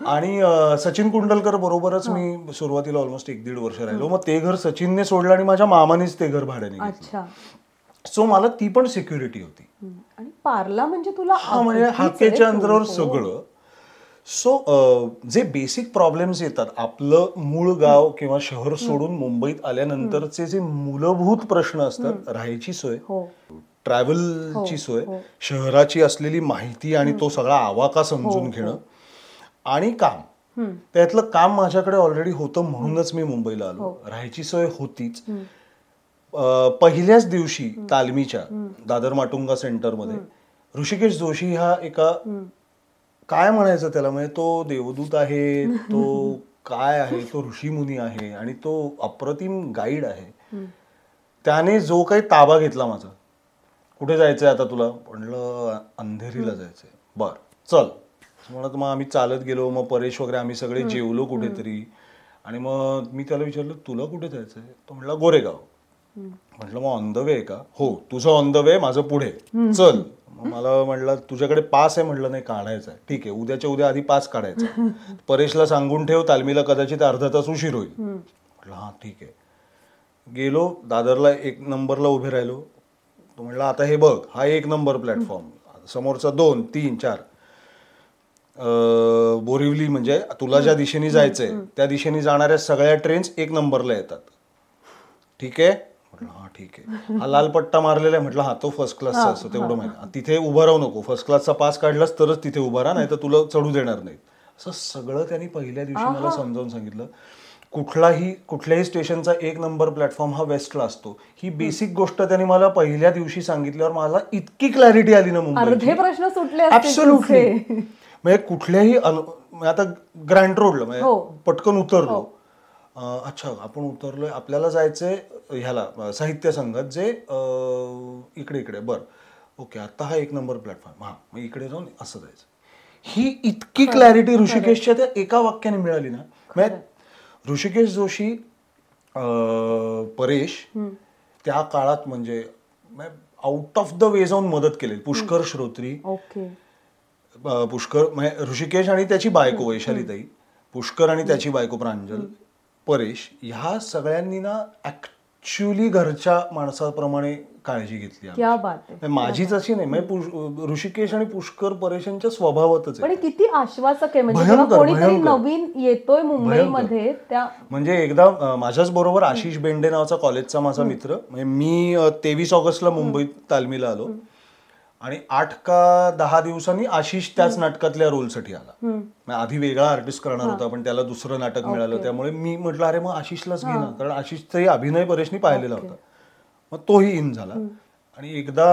आणि सचिन कुंडलकर बरोबरच मी सुरुवातीला ऑलमोस्ट एक दीड वर्ष राहिलो. मग ते घर सचिनने सोडलं आणि माझ्या मामानेच ते घर भाड्याने सो मला ती पण सिक्युरिटी होती. आणि पार्ला म्हणजे तुला हा म्हणजे हाकेच्या. अंतरावर. सगळं. सो जे बेसिक प्रॉब्लेम्स येतात आपलं मूळ गाव किंवा शहर सोडून मुंबईत आल्यानंतरचे जे मूलभूत प्रश्न असतात राहायची सोय हो. ट्रॅव्हलची सोय हो. शहराची असलेली माहिती आणि तो सगळा आवाका समजून हो. घेणं आणि काम. त्यातलं काम माझ्याकडे ऑलरेडी होतं म्हणूनच मी मुंबईला आलो. हो. राहायची सोय होतीच. पहिल्याच दिवशी तालमीच्या दादर माटुंगा सेंटरमध्ये ऋषिकेश जोशी हा एका काय म्हणायचं त्याला? म्हणजे तो देवदूत आहे तो काय आहे तो ऋषीमुनी आहे आणि तो अप्रतिम गाईड आहे. त्याने जो काही ताबा घेतला माझा कुठे जायचंय आता तुला? म्हणलं अंधेरीला जायचंय. बर चल. म्हणत मग आम्ही चालत गेलो मग परेश वगैरे आम्ही सगळे जेवलो कुठेतरी. आणि मग मी त्याला विचारलं तुला कुठे जायचंय? तो म्हणला गोरेगाव. म्हटलं मग ऑन द वे आहे का? हो तुझं ऑन द वे माझं पुढे. चल. मग मला म्हटलं तुझ्याकडे पास आहे? म्हटलं नाही काढायचा आहे. ठीक आहे उद्याच्या उद्या आधी पास काढायचा आहे. परेशला सांगून ठेव तालमीला कदाचित अर्धा तास उशीर होईल. म्हटलं हां ठीक आहे. गेलो दादरला एक नंबरला उभे राहिलो. तो म्हणला आता हे बघ हा एक नंबर प्लॅटफॉर्म. समोरचा दोन तीन चार. अं, बोरिवली म्हणजे तुला ज्या दिशेने जायचंय त्या दिशेने जाणाऱ्या सगळ्या ट्रेन्स एक नंबरला येतात. ठीक आहे? म्हटलं हा ठीक आहे. हा लाल पट्टा मारलेला आहे म्हटलं हा तो फर्स्ट क्लासचा असतो तेवढं माहिती तिथे उभं राहू नको फर्स्ट क्लासचा पास काढलास तरच तिथे उभा राहा नाही तर तुला चढू देणार नाहीत. असं सगळं त्यांनी पहिल्या दिवशी मला समजावून सांगितलं. कुठलाही कुठल्याही स्टेशनचा एक नंबर प्लॅटफॉर्म हा वेस्टला असतो. ही बेसिक गोष्ट त्यांनी मला पहिल्या दिवशी सांगितल्यावर मला इतकी क्लॅरिटी आली ना अर्धे प्रश्न सुटले ऍब्सोल्युटली. म्हणजे कुठल्याही म्हणजे आता ग्रँड रोडला म्हणजे हो. पटकन उतरलो. अं, अच्छा आपण उतरलोय. आपल्याला जायचंय ह्याला साहित्य संघात जे इकडे इकडे. बर. ओके आता हा एक नंबर प्लॅटफॉर्म. हा मग इकडे जाऊन असं जायचं. ही इतकी क्लॅरिटी ऋषिकेशच्या त्या एका वाक्याने मिळाली ना. म्हणजे ऋषिकेश जोशी परेश त्या काळात म्हणजे आउट ऑफ द वे जाऊन मदत केली. पुष्कर श्रोत्री. पुष्कर म्हणजे ऋषिकेश आणि त्याची बायको वैशालीताई. पुष्कर आणि त्याची बायको प्रांजल. परेश ह्या सगळ्यांनी ना ऍक्च्युली घरच्या माणसाप्रमाणे काळजी घेतली बात माझीच अशी नाही म्हणजे ऋषिकेश आणि पुष्कर परेशांच्या स्वभावातच आहे. किती आश्वासक आहे म्हणजे. नवीन येतोय मुंबईमध्ये त्या म्हणजे एकदा माझ्याच बरोबर आशिष बेंडे नावाचा कॉलेजचा माझा मित्र म्हणजे मी तेवीस ऑगस्टला मुंबईत तालमीला आलो. आणि आठ का दहा दिवसांनी आशिष त्याच नाटकातल्या रोलसाठी आला. म्हणजे आधी वेगळा आर्टिस्ट करणार होता पण त्याला दुसरं नाटक मिळालं. त्यामुळे मी म्हटलं अरे मग आशिषलाच घे ना. कारण आशिषचाही अभिनय परेशनी पाहिलेला होता. मग तोही इन झाला. आणि एकदा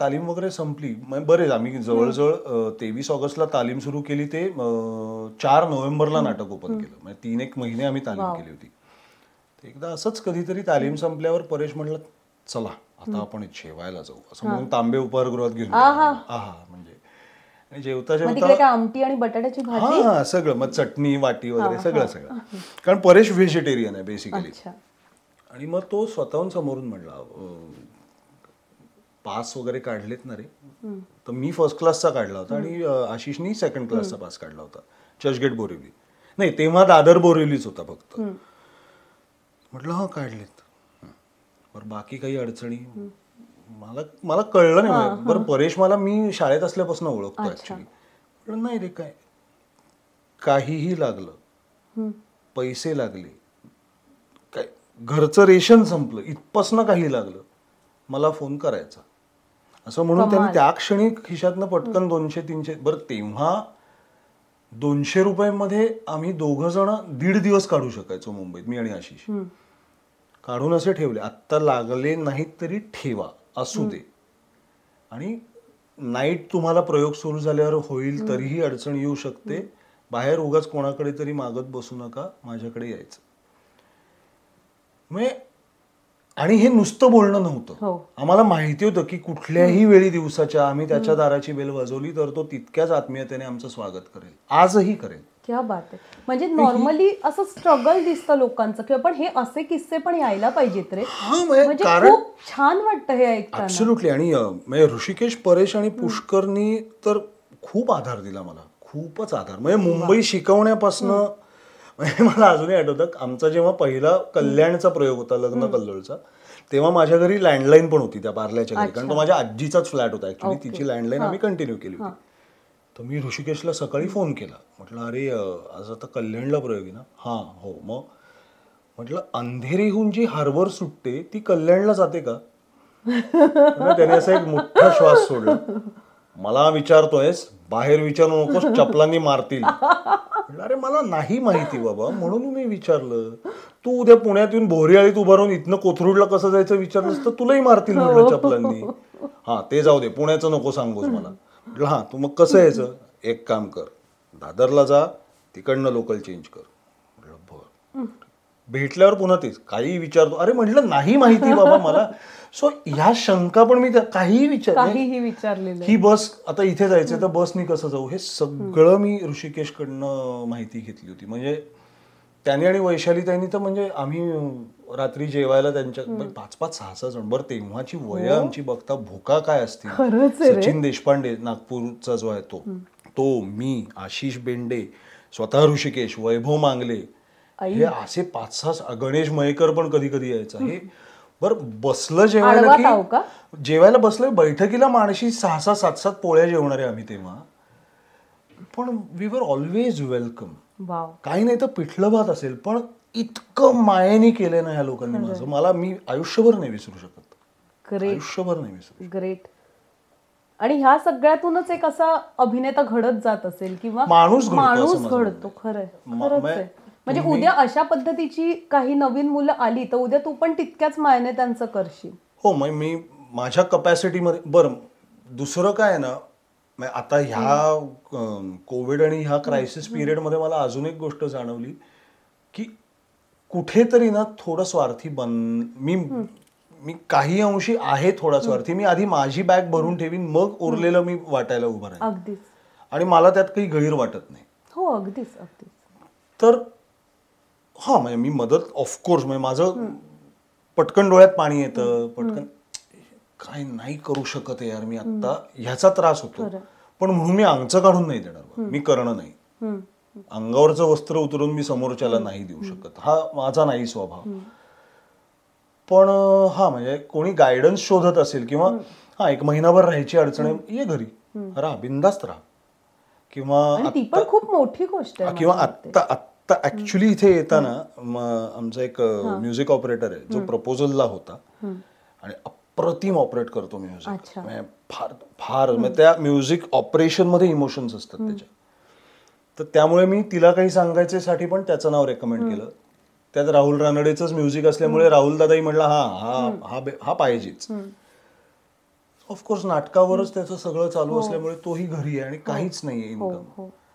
तालीम वगैरे संपली मग बरेच आम्ही जवळजवळ तेवीस ऑगस्टला तालीम सुरू केली ते चार नोव्हेंबरला नाटक ओपन केलं. म्हणजे तीन एक महिने आम्ही तालीम केली होती. एकदा असंच कधीतरी तालीम संपल्यावर परेश म्हणलं चला आता आपण जेवायला जाऊ. असं म्हणून तांबे उपहारगृहात घेऊन. आहा म्हणजे. आणि जेवता जेवता आमटी आणि बटाट्याची भाजी? हा सगळं. मग चटणी वाटी वगैरे सगळं सगळं. कारण परेश व्हेजिटेरियन आहे बेसिकली आणि मग तो स्वतःहून समोरून म्हणला पास वगैरे काढलेत ना रे. तर मी फर्स्ट क्लासचा काढला होता आणि आशिषनी सेकंड क्लासचा पास काढला होता. चर्चगेट बोरिवली. नाही तेव्हा दादर बोरिवलीच होता फक्त. म्हटलं हा काढलेत. बरं बाकी काही अडचणी? मला मला कळलं नाही. बरं परेश मला मी शाळेत असल्यापासून ओळखतो ऍक्च्युली म्हटलं नाही रे काय? काहीही लागलं. पैसे लागले. घरचं रेशन संपलं इथपासनं काही लागलं मला फोन करायचा. असं म्हणून त्यांनी त्या क्षणी खिशातनं पटकन दोनशे तीनशे बरं तेव्हा दोनशे रुपयांमध्ये आम्ही दोघं जण दीड दिवस काढू शकायचो मुंबईत मी आणि आशिष. काढून असे ठेवले आत्ता लागले नाहीत तरी ठेवा असू दे. आणि नाईट तुम्हाला प्रयोग सुरू झाल्यावर होईल तरीही अडचण येऊ शकते. बाहेर उगाच कोणाकडे तरी मागत बसू नका माझ्याकडे यायचं. म्हणजे आणि हे नुसतं बोलणं नव्हतं. हो. आम्हाला माहिती होतं की कुठल्याही वेळी दिवसाच्या आम्ही त्याच्या दाराची बेल वाजवली तर तो तितक्याच आत्मीयतेने आमचं स्वागत करेल. आजही करेल. क्या बात आहे. म्हणजे नॉर्मली असं स्ट्रगल दिसतं लोकांचं किंवा पण हे असे किस्से पण यायला पाहिजेत रे. हा, म्हणजे खूप छान वाटतं हे ऐकताना. ऍब्सोल्युटली आणि ऋषिकेश परेश आणि पुष्करनी तर खूप आधार दिला मला. खूपच आधार. म्हणजे मुंबई शिकवण्यापासून म्हणजे मला अजूनही आठवतं आमचा जेव्हा पहिला कल्याणचा प्रयोग होता लग्न कल्लोळचा तेव्हा माझ्या घरी लँडलाईन पण होती त्या पार्ल्याच्या घरी. कारण तो माझ्या आजीचाच फ्लॅट होता ऍक्च्युली तिची लँडलाईन आम्ही कंटिन्यू केली होती. तर मी ऋषिकेशला सकाळी फोन केला. म्हटलं अरे आज आता कल्याणला प्रयोग आहे ना? हां हो. मग म्हटलं अंधेरीहून जी हार्बर सुटते ती कल्याणला जाते का? त्याने असा एक मोठा श्वास सोडला. मला विचारतोयस बाहेर विचारू नकोस चपलांनी मारतील. अरे मला नाही माहिती बाबा म्हणून मी विचारलं. तू उद्या पुण्यात येऊन भोरियाळीत उभा राहून इथनं कोथरूडला कसं जायचं विचारलंस तर तुलाही मारतील म्हटलं चपलांनी. हा ते जाऊ दे पुण्याचं नको सांगूस मला. म्हटलं हा तू मग कसं यायचं? एक काम कर दादरला जा तिकडनं लोकल चेंज कर. म्हटलं बर. भेटल्यावर पुन्हा तेच काही विचारतो. अरे म्हटलं नाही माहिती बाबा मला. सो ह्या शंका पण मी काहीही विचार काहीही विचारलेलं ही बस आता इथे जायचं तर बसनी कसं जाऊ? हे सगळं मी ऋषिकेशकडनं माहिती घेतली होती. म्हणजे त्याने आणि वैशाली त्यांनी तर म्हणजे आम्ही रात्री जेवायला त्यांच्या पाच पाच सहा सहा जण. बरं तेव्हाची वय आमची बघता भोका काय असतील. सचिन देशपांडे नागपूरचा जो आहे तो. तो मी आशिष बेंडे स्वतः ऋषिकेश वैभव मांगले. हे असे पाच सहा गणेश मयेकर पण कधी कधी यायचा. हे बर बसलं जेवायला का? जेवायला बसलोय बैठकीला माणशी सहा सहा सात सात पोळ्या जेवणारे आम्ही तेव्हा. पण वी वर ऑलवेज वेलकम काही नाही तर पिठलं भात असेल पण इतकं मायेने केलंय ना ह्या लोकांनी माझं. मला मी आयुष्यभर नाही विसरू शकत. आयुष्यभर नाही विसरू ग्रेट आणि ह्या सगळ्यातूनच एक असा अभिनेता घडत जात असेल किंवा माणूस माणूस घडतो आहे. म्हणजे उद्या अशा पद्धतीची काही नवीन मुलं आली तर उद्या तू पण तितक्याच मायने त्यांचं करशील. हो मग मी माझ्या कपॅसिटीमध्ये बरं दुसरं काय ना आता ह्या कोविड आणि ह्या क्रायसिस पिरियडमध्ये मला अजून एक गोष्ट जाणवली की कुठेतरी ना थोडं स्वार्थी बन मी मी काही अंशी आहे थोडा स्वार्थी मी आधी माझी बॅग भरून ठेवीन मग उरलेलं मी वाटायला उभं अगदीच. आणि मला त्यात काही गैर वाटत नाही. हो अगदीच अगदीच. तर हा म्हणजे मी मदत ऑफकोर्स म्हणजे माझं पटकन डोळ्यात पाणी येतं पटकन. काय नाही करू शकत यार मी आता ह्याचा त्रास होतो. पण म्हणून मी अंगचं काढून नाही देणार. मी करणं नाही. अंगावरचं वस्त्र उतरून मी समोरच्याला नाही देऊ शकत. हा माझा नाही स्वभाव. पण हा म्हणजे कोणी गायडन्स शोधत असेल किंवा हा एक महिनाभर राहायची अडचण आहे ये घरी. राहा बिंदास्त राहा. किंवा खूप मोठी गोष्ट किंवा. आत्ता आत्ता ऍक्च्युली इथे येताना आमचा एक म्युझिक ऑपरेटर आहे जो प्रपोजलला होता. आणि अप्रतिम ऑपरेट करतो म्युझिक. म्हणजे फार फार म्हणजे त्या म्युझिक ऑपरेशनमध्ये इमोशन्स असतात त्याच्या. तर त्यामुळे मी तिला काही सांगायच्यासाठी पण त्याचं नाव रेकमेंड केलं. त्यात राहुल रानडेच म्युझिक असल्यामुळे राहुल दादाही म्हटला हा हा हा हा पाहिजेच. ऑफकोर्स नाटकावरच त्याचं सगळं चालू असल्यामुळे तोही घरी आहे आणि काहीच नाहीये हो इन्कम हो. तर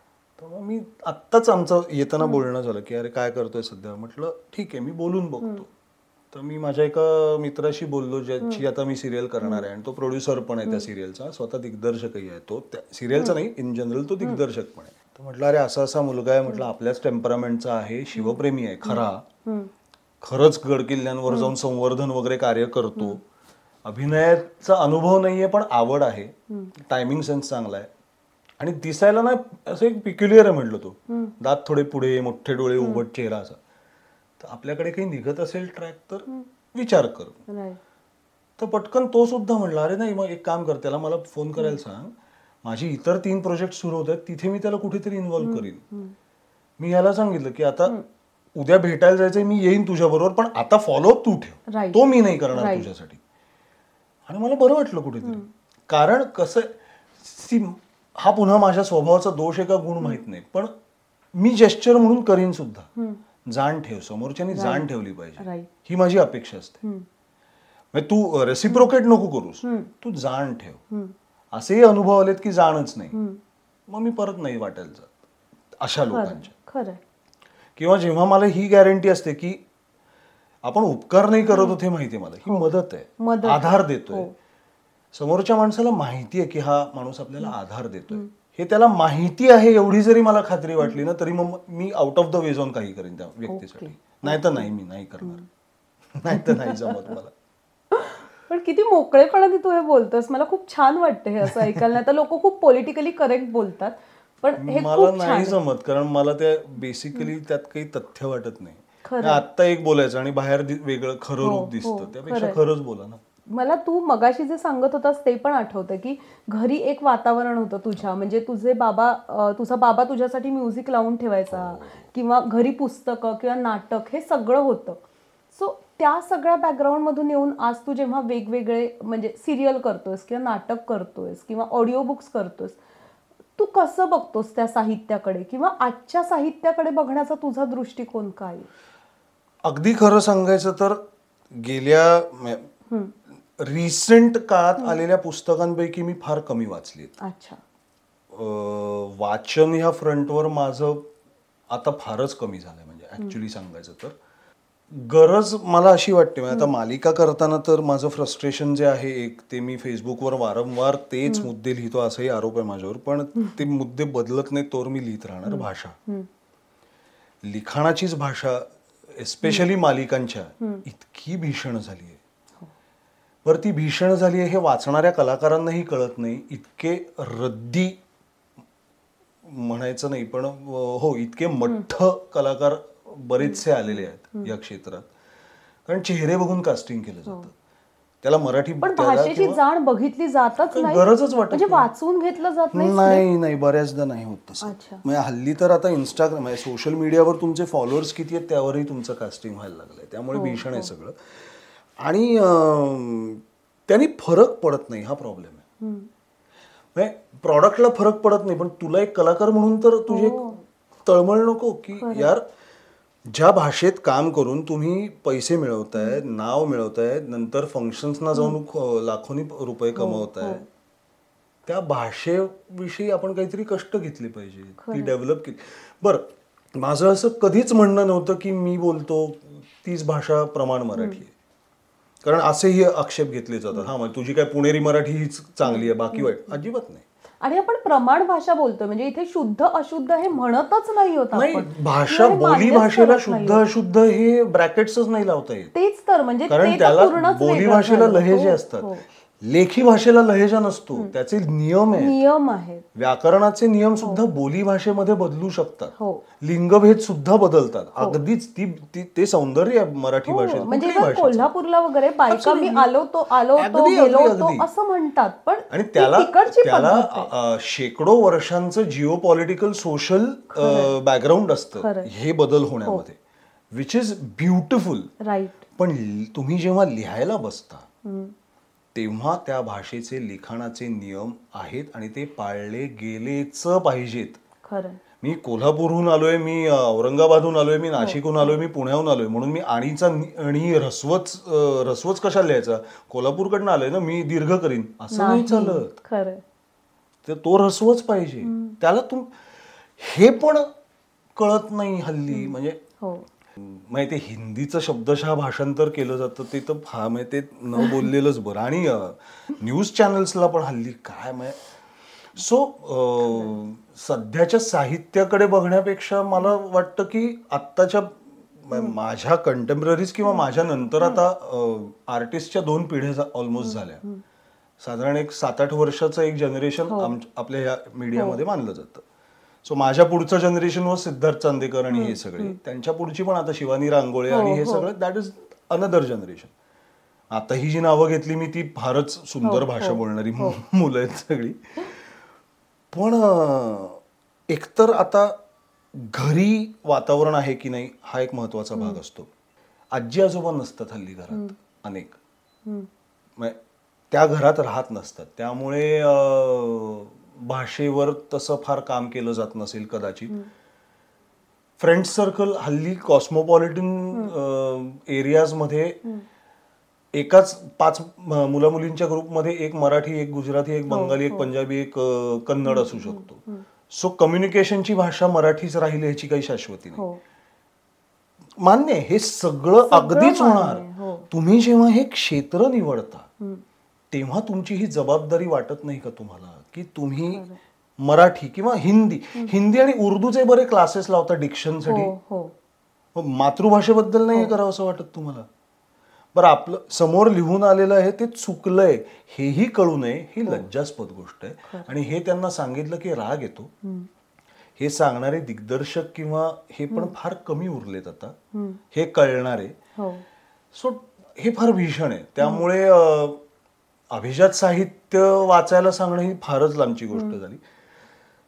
मी आत्ताच आमचं येताना बोलणं झालं की अरे काय करतोय सध्या? म्हटलं ठीक आहे मी बोलून बघतो. तर मी माझ्या एका मित्राशी बोललो ज्याची आता मी सिरियल करणार आहे आणि तो प्रोड्युसर पण आहे त्या सिरियलचा स्वतः दिग्दर्शकही आहे तो. त्या सिरियलचा नाही इन जनरल तो दिग्दर्शक पण आहे. तर म्हटलं अरे असा असा मुलगा आहे. म्हटलं आपल्याच टेम्परामेंटचा आहे शिवप्रेमी आहे खरा. खरंच गड किल्ल्यांवर जाऊन संवर्धन वगैरे कार्य करतो. अभिनयाचा अनुभव नाहीये पण आवड आहे. टायमिंग सेन्स चांगला आहे. आणि दिसायला ना असं एक पिक्युलियर आहे म्हटलं तो. दात थोडे पुढे मोठे डोळे उभट चेहरा असा. तर आपल्याकडे काही निघत असेल ट्रॅक तर विचार कर. तर पटकन तो सुद्धा म्हणला अरे नाही मग एक काम कर त्याला मला फोन करायला सांग. माझी इतर तीन प्रोजेक्ट सुरू होत आहेत तिथे मी त्याला कुठेतरी इन्व्हॉल्व्ह करीन. मी याला सांगितलं की आता उद्या भेटायला जायचंय मी येईन तुझ्या बरोबर पण आता फॉलोअप तू ठेव. तो मी नाही करणार. तुझ्यासाठी. आणि मला बरं वाटलं कुठेतरी. कारण कसं सी हा पुन्हा माझ्या स्वभावाचा दोष आहे का गुण माहीत नाही. पण मी जेस्चर म्हणून करीन सुद्धा. जाण ठेव समोरच्यानी जाण ठेवली पाहिजे. ही माझी अपेक्षा असते. म्हणजे तू रेसिप्रोकेट नको करूस. तू जाण ठेव. असेही अनुभव आलेत की जाणच नाही. मग मी परत नाही वाटेल जात. अशा लोकांच्या. किंवा जेव्हा मला ही गॅरंटी असते की आपण उपकार नाही करत होते माहिती मला. ही मदत आहे. हो. मदत आहे. आधार देतोय. हो. समोरच्या माणसाला माहिती आहे की हा माणूस आपल्याला आधार देतोय. हे त्याला माहिती आहे एवढी जरी मला खात्री वाटली ना तरी मग मी आउट ऑफ द वे जाऊन काही करेन त्या व्यक्तीसाठी. नाही तर नाही मी नाही करणार. नाही तर नाही जमत मला. पण किती मोकळेपणाने तू हे बोलतोस. मला खूप छान वाटतं हे असं ऐकायला. नाही तर लोक खूप पॉलिटिकली करेक्ट बोलतात. पण मला नाही. जमत कारण मला त्या बेसिकली त्यात काही तथ्य वाटत नाही. आता एक बोलायचं आणि बाहेर वेगळं खरं हो, रूप हो, दिसतं. त्यापेक्षा. खरंच बोला ना. मला तू मगाशी जे सांगत होतास ते पण आठवतं की घरी एक वातावरण होतं तुझ्या. म्हणजे तुझे बाबा तुझा बाबा तुझ्यासाठी म्युझिक लावून ठेवायचा किंवा घरी पुस्तकं किंवा नाटक हे सगळं होतं. सो त्या सगळ्या background मधून येऊन आज तू जेव्हा वेगवेगळे म्हणजे सिरियल करतोयस किंवा नाटक करतोयस किंवा ऑडिओ बुक्स करतोयस तू कसं बघतोस त्या साहित्याकडे? किंवा आजच्या साहित्याकडे बघण्याचा तुझा दृष्टिकोन काय? अगदी खरं सांगायचं तर गेल्या रिसेंट काळात आलेल्या पुस्तकांपैकी मी फार कमी वाचली अच्छा. वाचन ह्या फ्रंटवर माझं आता फारच कमी झालंय म्हणजे ऍक्च्युली सांगायचं तर. गरज मला अशी वाटते म्हणजे आता मालिका करताना तर माझं फ्रस्ट्रेशन जे आहे एक ते मी फेसबुकवर वारंवार तेच मुद्दे लिहितो असाही आरोप आहे माझ्यावर पण ते मुद्दे बदलत नाही तोवर मी लिहित राहणार भाषा. लिखाणाचीच भाषा एस्पेशली मालिकांच्या इतकी भीषण झाली बरं ती भीषण झाली आहे हे वाचणाऱ्या कलाकारांनाही कळत नाही. इतके रद्दी म्हणायचं नाही पण हो इतके मठ्ठ कलाकार बरेचसे आलेले आहेत या क्षेत्रात. कारण चेहरे बघून कास्टिंग केलं जातं. त्याला मराठी पण भाषेची जाण बघितली जातच नाही. गरजच वाटत म्हणजे. वाचून घेतलं जात नाही नाही नाही बऱ्याचदा नाही होत तसं. म्हणजे हल्ली तर आता इंस्टाग्राम म्हणजे सोशल मीडियावर तुमचे फॉलोअर्स किती आहेत त्यावरही तुमचं कास्टिंग व्हायला लागलंय. त्यामुळे हो, भीषण आहे सगळं. आणि त्यांनी फरक पडत नाही हा प्रॉब्लेम आहे. म्हणजे प्रॉडक्टला फरक पडत नाही पण तुला एक कलाकार म्हणून तर तुझी हो. एक तळमळ नको की यार ज्या भाषेत काम करून तुम्ही पैसे मिळवताय नाव मिळवताय नंतर फंक्शन्सना जाऊन लाखोनी रुपये हो, कमवताय त्या भाषेविषयी आपण काहीतरी कष्ट घेतले पाहिजे ती डेव्हलप केली. बरं माझं असं कधीच म्हणणं नव्हतं की मी बोलतो तीच भाषा प्रमाण मराठी कारण असेही आक्षेप घेतले जातात. हा म्हणजे तुझी काय पुणेरी मराठी हीच चांगली आहे बाकी वाईट अजिबात नाही. आणि आपण प्रमाण भाषा बोलतोय म्हणजे इथे शुद्ध अशुद्ध हे म्हणतच नाही होत भाषा बोली भाषेला शुद्ध अशुद्ध हे ब्रॅकेट्सच नाही लावता येत. तेच तर म्हणजे कारण त्याला बोली भाषेला. लहेजे हो, असतात. हो. लेखी भाषेला लहेजा नसतो त्याचे नियम आहेत. नियम आहेत. व्याकरणाचे नियम सुद्धा बोली भाषेमध्ये बदलू शकतात. हो. लिंगभेद सुद्धा बदलतात. अगदीच ती ती- सौंदर्य आहे मराठी हो, भाषेत म्हणजे. कोल्हापूरला वगैरे बायका मी. आलो तो आलो तो गेलो तो. असं म्हणतात पण आणि त्याला त्याला शेकडो वर्षांचं जिओ पॉलिटिकल सोशल बॅकग्राऊंड असतं. हे बदल होण्यामध्ये. विच इज ब्युटिफुल राईट पण तुम्ही जेव्हा लिहायला बसता तेव्हा त्या भाषेचे लिखाणाचे नियम आहेत आणि ते पाळले गेलेच पाहिजेत. खरं. मी कोल्हापूरहून आलोय मी औरंगाबादहून आलोय मी नाशिकहून आलोय मी पुण्याहून आलोय. म्हणून मी आणीचा आणि ह्रस्वच अ, ह्रस्वच कशाला लिहायचा? कोल्हापूरकडनं आलोय ना मी दीर्घ करीन असं नाही चालत. खरं. तर तो रसवच पाहिजे. त्याला तुम हे पण कळत नाही हल्ली. म्हणजे हो म्हणजे ते हिंदीचं शब्दशः भाषांतर केलं जातं ते तर फा म्हणजे ते न बोललेलंच बरं. आणि न्यूज चॅनल्सला पण हल्ली काय म्हणजे सो सध्याच्या साहित्याकडे बघण्यापेक्षा मला वाटतं की आत्ताच्या माझ्या कंटेम्पररीज किंवा माझ्या नंतर आता आर्टिस्टच्या दोन पिढ्या ऑलमोस्ट झाल्या. साधारण एक सात आठ वर्षाचं एक जनरेशन आपल्या या मीडियामध्ये मानलं जातं. सो माझ्या पुढचं जनरेशन व सिद्धार्थ चांदेकर आणि हे सगळे. त्यांच्या पुढची पण आता शिवानी रांगोळे आणि हे सगळं दॅट इज अनदर जनरेशन आता ही जी नावं घेतली मी ती फारच सुंदर भाषा बोलणारी मुलं आहेत सगळी. पण एकतर आता घरी वातावरण आहे की नाही हा एक महत्त्वाचा भाग असतो. आजी आजोबा नसतात हल्ली घरात अनेक. त्या घरात राहत नसतात. त्यामुळे भाषेवर तसं फार काम केलं जात नसेल कदाचित. फ्रेंड सर्कल हल्ली कॉस्मोपॉलिटन एरियाजमध्ये एकाच पाच मुला मुलींच्या ग्रुपमध्ये एक मराठी एक गुजराती एक बंगाली एक पंजाबी एक कन्नड असू शकतो. सो कम्युनिकेशनची भाषा मराठीच राहील ह्याची काही शाश्वती नाही. हो. मान्य हे सगळं अगदीच होणार. हो. तुम्ही जेव्हा हे क्षेत्र निवडता तेव्हा तुमची ही जबाबदारी वाटत नाही का तुम्हाला? की तुम्ही मराठी किंवा हिंदी हिंदी आणि उर्दूचे बरे क्लासेस लावता डिक्शनसाठी हो हो. मग मातृभाषेबद्दल नाही हे. करावं असं वाटत तुम्हाला? बरं आपलं समोर लिहून आलेलं आहे ते चुकलंय हेही कळू नये ही लज्जास्पद गोष्ट आहे. आणि हे त्यांना सांगितलं की राग येतो. हे सांगणारे दिग्दर्शक किंवा हे पण फार कमी उरलेत आता. हे कळणारे. हो. सो हे फार भीषण आहे. त्यामुळे अभिजात साहित्य वाचायला सांगणं ही फारच लांबची गोष्ट झाली.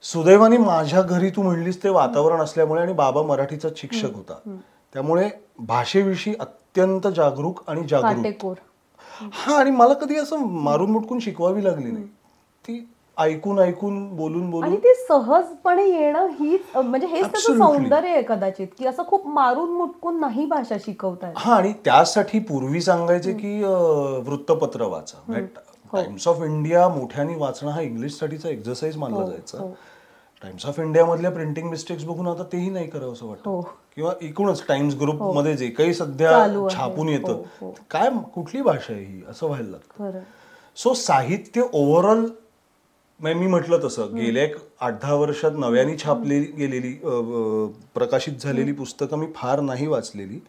सुदैवाने माझ्या घरी तू म्हणलीस ते वातावरण असल्यामुळे आणि बाबा मराठीचा शिक्षक होता. त्यामुळे भाषेविषयी अत्यंत जागरूक आणि जागरूक. हा आणि मला कधी असं मारून मुटकून शिकवावी लागली नाही. ती ऐकून ऐकून बोलून आणि बोलून ते सहजपणे येणं हीच म्हणजे हेच त्याचं. सौंदर्य आहे कदाचित की असं खूप मारून मुटकून नाही भाषा शिकवतायत हा आणि त्यासाठी पूर्वी सांगायचे की वृत्तपत्र वाचा टाइम्स ऑफ इंडिया मोठ्याने वाचणं हा इंग्लिश साठीचा एक्झरसाइज मानला जायचा. टाइम्स ऑफ इंडिया मधल्या प्रिंटिंग मिस्टेक्स बघून आता तेही नाही करावं असं वाटतं. किंवा एकूणच टाइम्स ग्रुपमध्ये जे काही सध्या. छापून येतं काय कुठली भाषा आहे ही? असं व्हायला लागतं. सो साहित्य ओव्हरऑल मी म्हटलं तसं गेल्या एक आठ दहा वर्षात नव्याने छापलेली गेलेली प्रकाशित झालेली पुस्तकं मी फार नाही वाचलेली.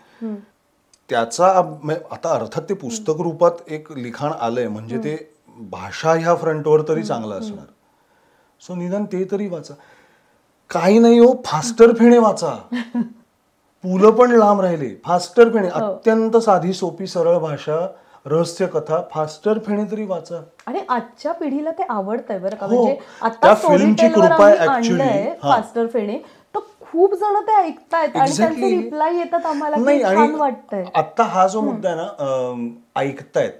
त्याचा अब- म- आता अर्थात ते पुस्तक रूपात एक लिखाण आलंय म्हणजे ते भाषा ह्या फ्रंटवर तरी चांगलं असणार. सो निदान ते तरी वाचा. काही नाही हो फास्टर फेणे वाचा. पुलं पण लांब राहिले फास्टर फेणे अत्यंत साधी सोपी सरळ भाषा रहस्य कथा फास्टर फेणे तरी वाचा. आणि आजच्या पिढीला ते आवडतंय बरं का? हो. म्हणजे आता फिल्मची कृपा हा. फास्टर फेणे. तर खूप जण ते ऐकतायत आणि त्यांचे. रिप्लाय येतात आम्हाला छान वाटतंय. आता हा जो मुद्दा आहे ना ऐकतायत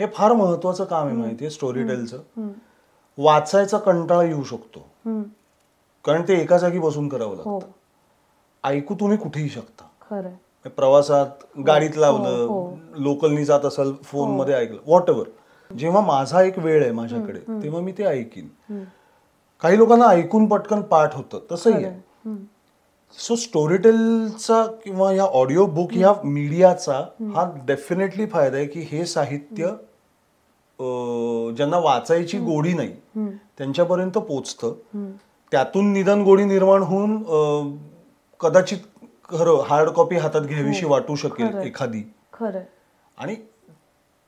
हे फार महत्वाचं काम आहे माहितीये स्टोरी टेलचं वाचायचा कंटाळा येऊ शकतो. कारण ते एका जागी बसून करावं लागतं. हो ऐकू तुम्ही कुठेही शकता. खरंय. प्रवासात गाडीत लावलं लोकलनी जात असाल फोनमध्ये ऐकलं व्हॉट एव्हर जेव्हा माझा एक वेळ आहे माझ्याकडे तेव्हा मी ते ऐकीन. काही लोकांना ऐकून पटकन पाठ होतं तसंही आहे. सो स्टोरीटेलचा किंवा या ऑडिओ बुक या मीडियाचा हा डेफिनेटली फायदा आहे की हे साहित्य ज्यांना वाचायची गोडी नाही त्यांच्यापर्यंत पोचतं. त्यातून निदान गोडी निर्माण होऊन कदाचित खरं हार्ड कॉपी हातात घ्यावीशी वाटू शकेल एखादी. खरंय. आणि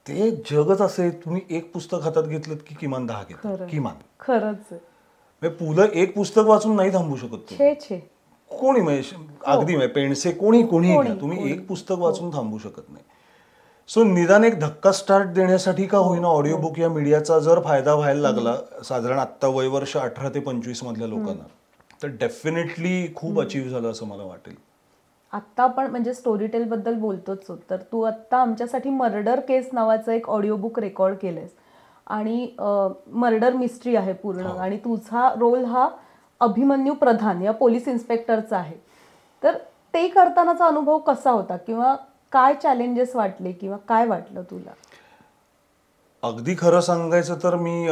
ते जगच असे तुम्ही एक पुस्तक हातात घेतलं की किमान दहा घेतलं खरं. किमान? खरंच. म्हणजे पुलं एक पुस्तक वाचून नाही थांबू शकत तुम्ही. छे छे. कोणी म्हणजे अगदी म्हणजे पेणसे कोणी कोणी तुम्ही. एक पुस्तक वाचून थांबू शकत नाही. सो निदान एक धक्का स्टार्ट देण्यासाठी का होईना ऑडिओ बुक या मीडियाचा जर फायदा व्हायला लागला साधारण आत्ता वय वर्ष अठरा ते पंचवीस मधल्या लोकांना तर डेफिनेटली खूप अचीव्ह झालं असं मला वाटेल. आत्ता आपण म्हणजे स्टोरी टेल बद्दल बोलतोच आहोत. तर तू आत्ता आमच्यासाठी मर्डर केस नावाचं एक ऑडिओ बुक रेकॉर्ड केलंयस. आणि मर्डर मिस्ट्री आहे पूर्ण. आणि तुझा रोल हा अभिमन्यू प्रधान या पोलीस इन्स्पेक्टरचा आहे. तर ते करतानाचा अनुभव कसा होता? किंवा काय चॅलेंजेस वाटले? किंवा काय वाटलं तुला? अगदी खरं सांगायचं तर मी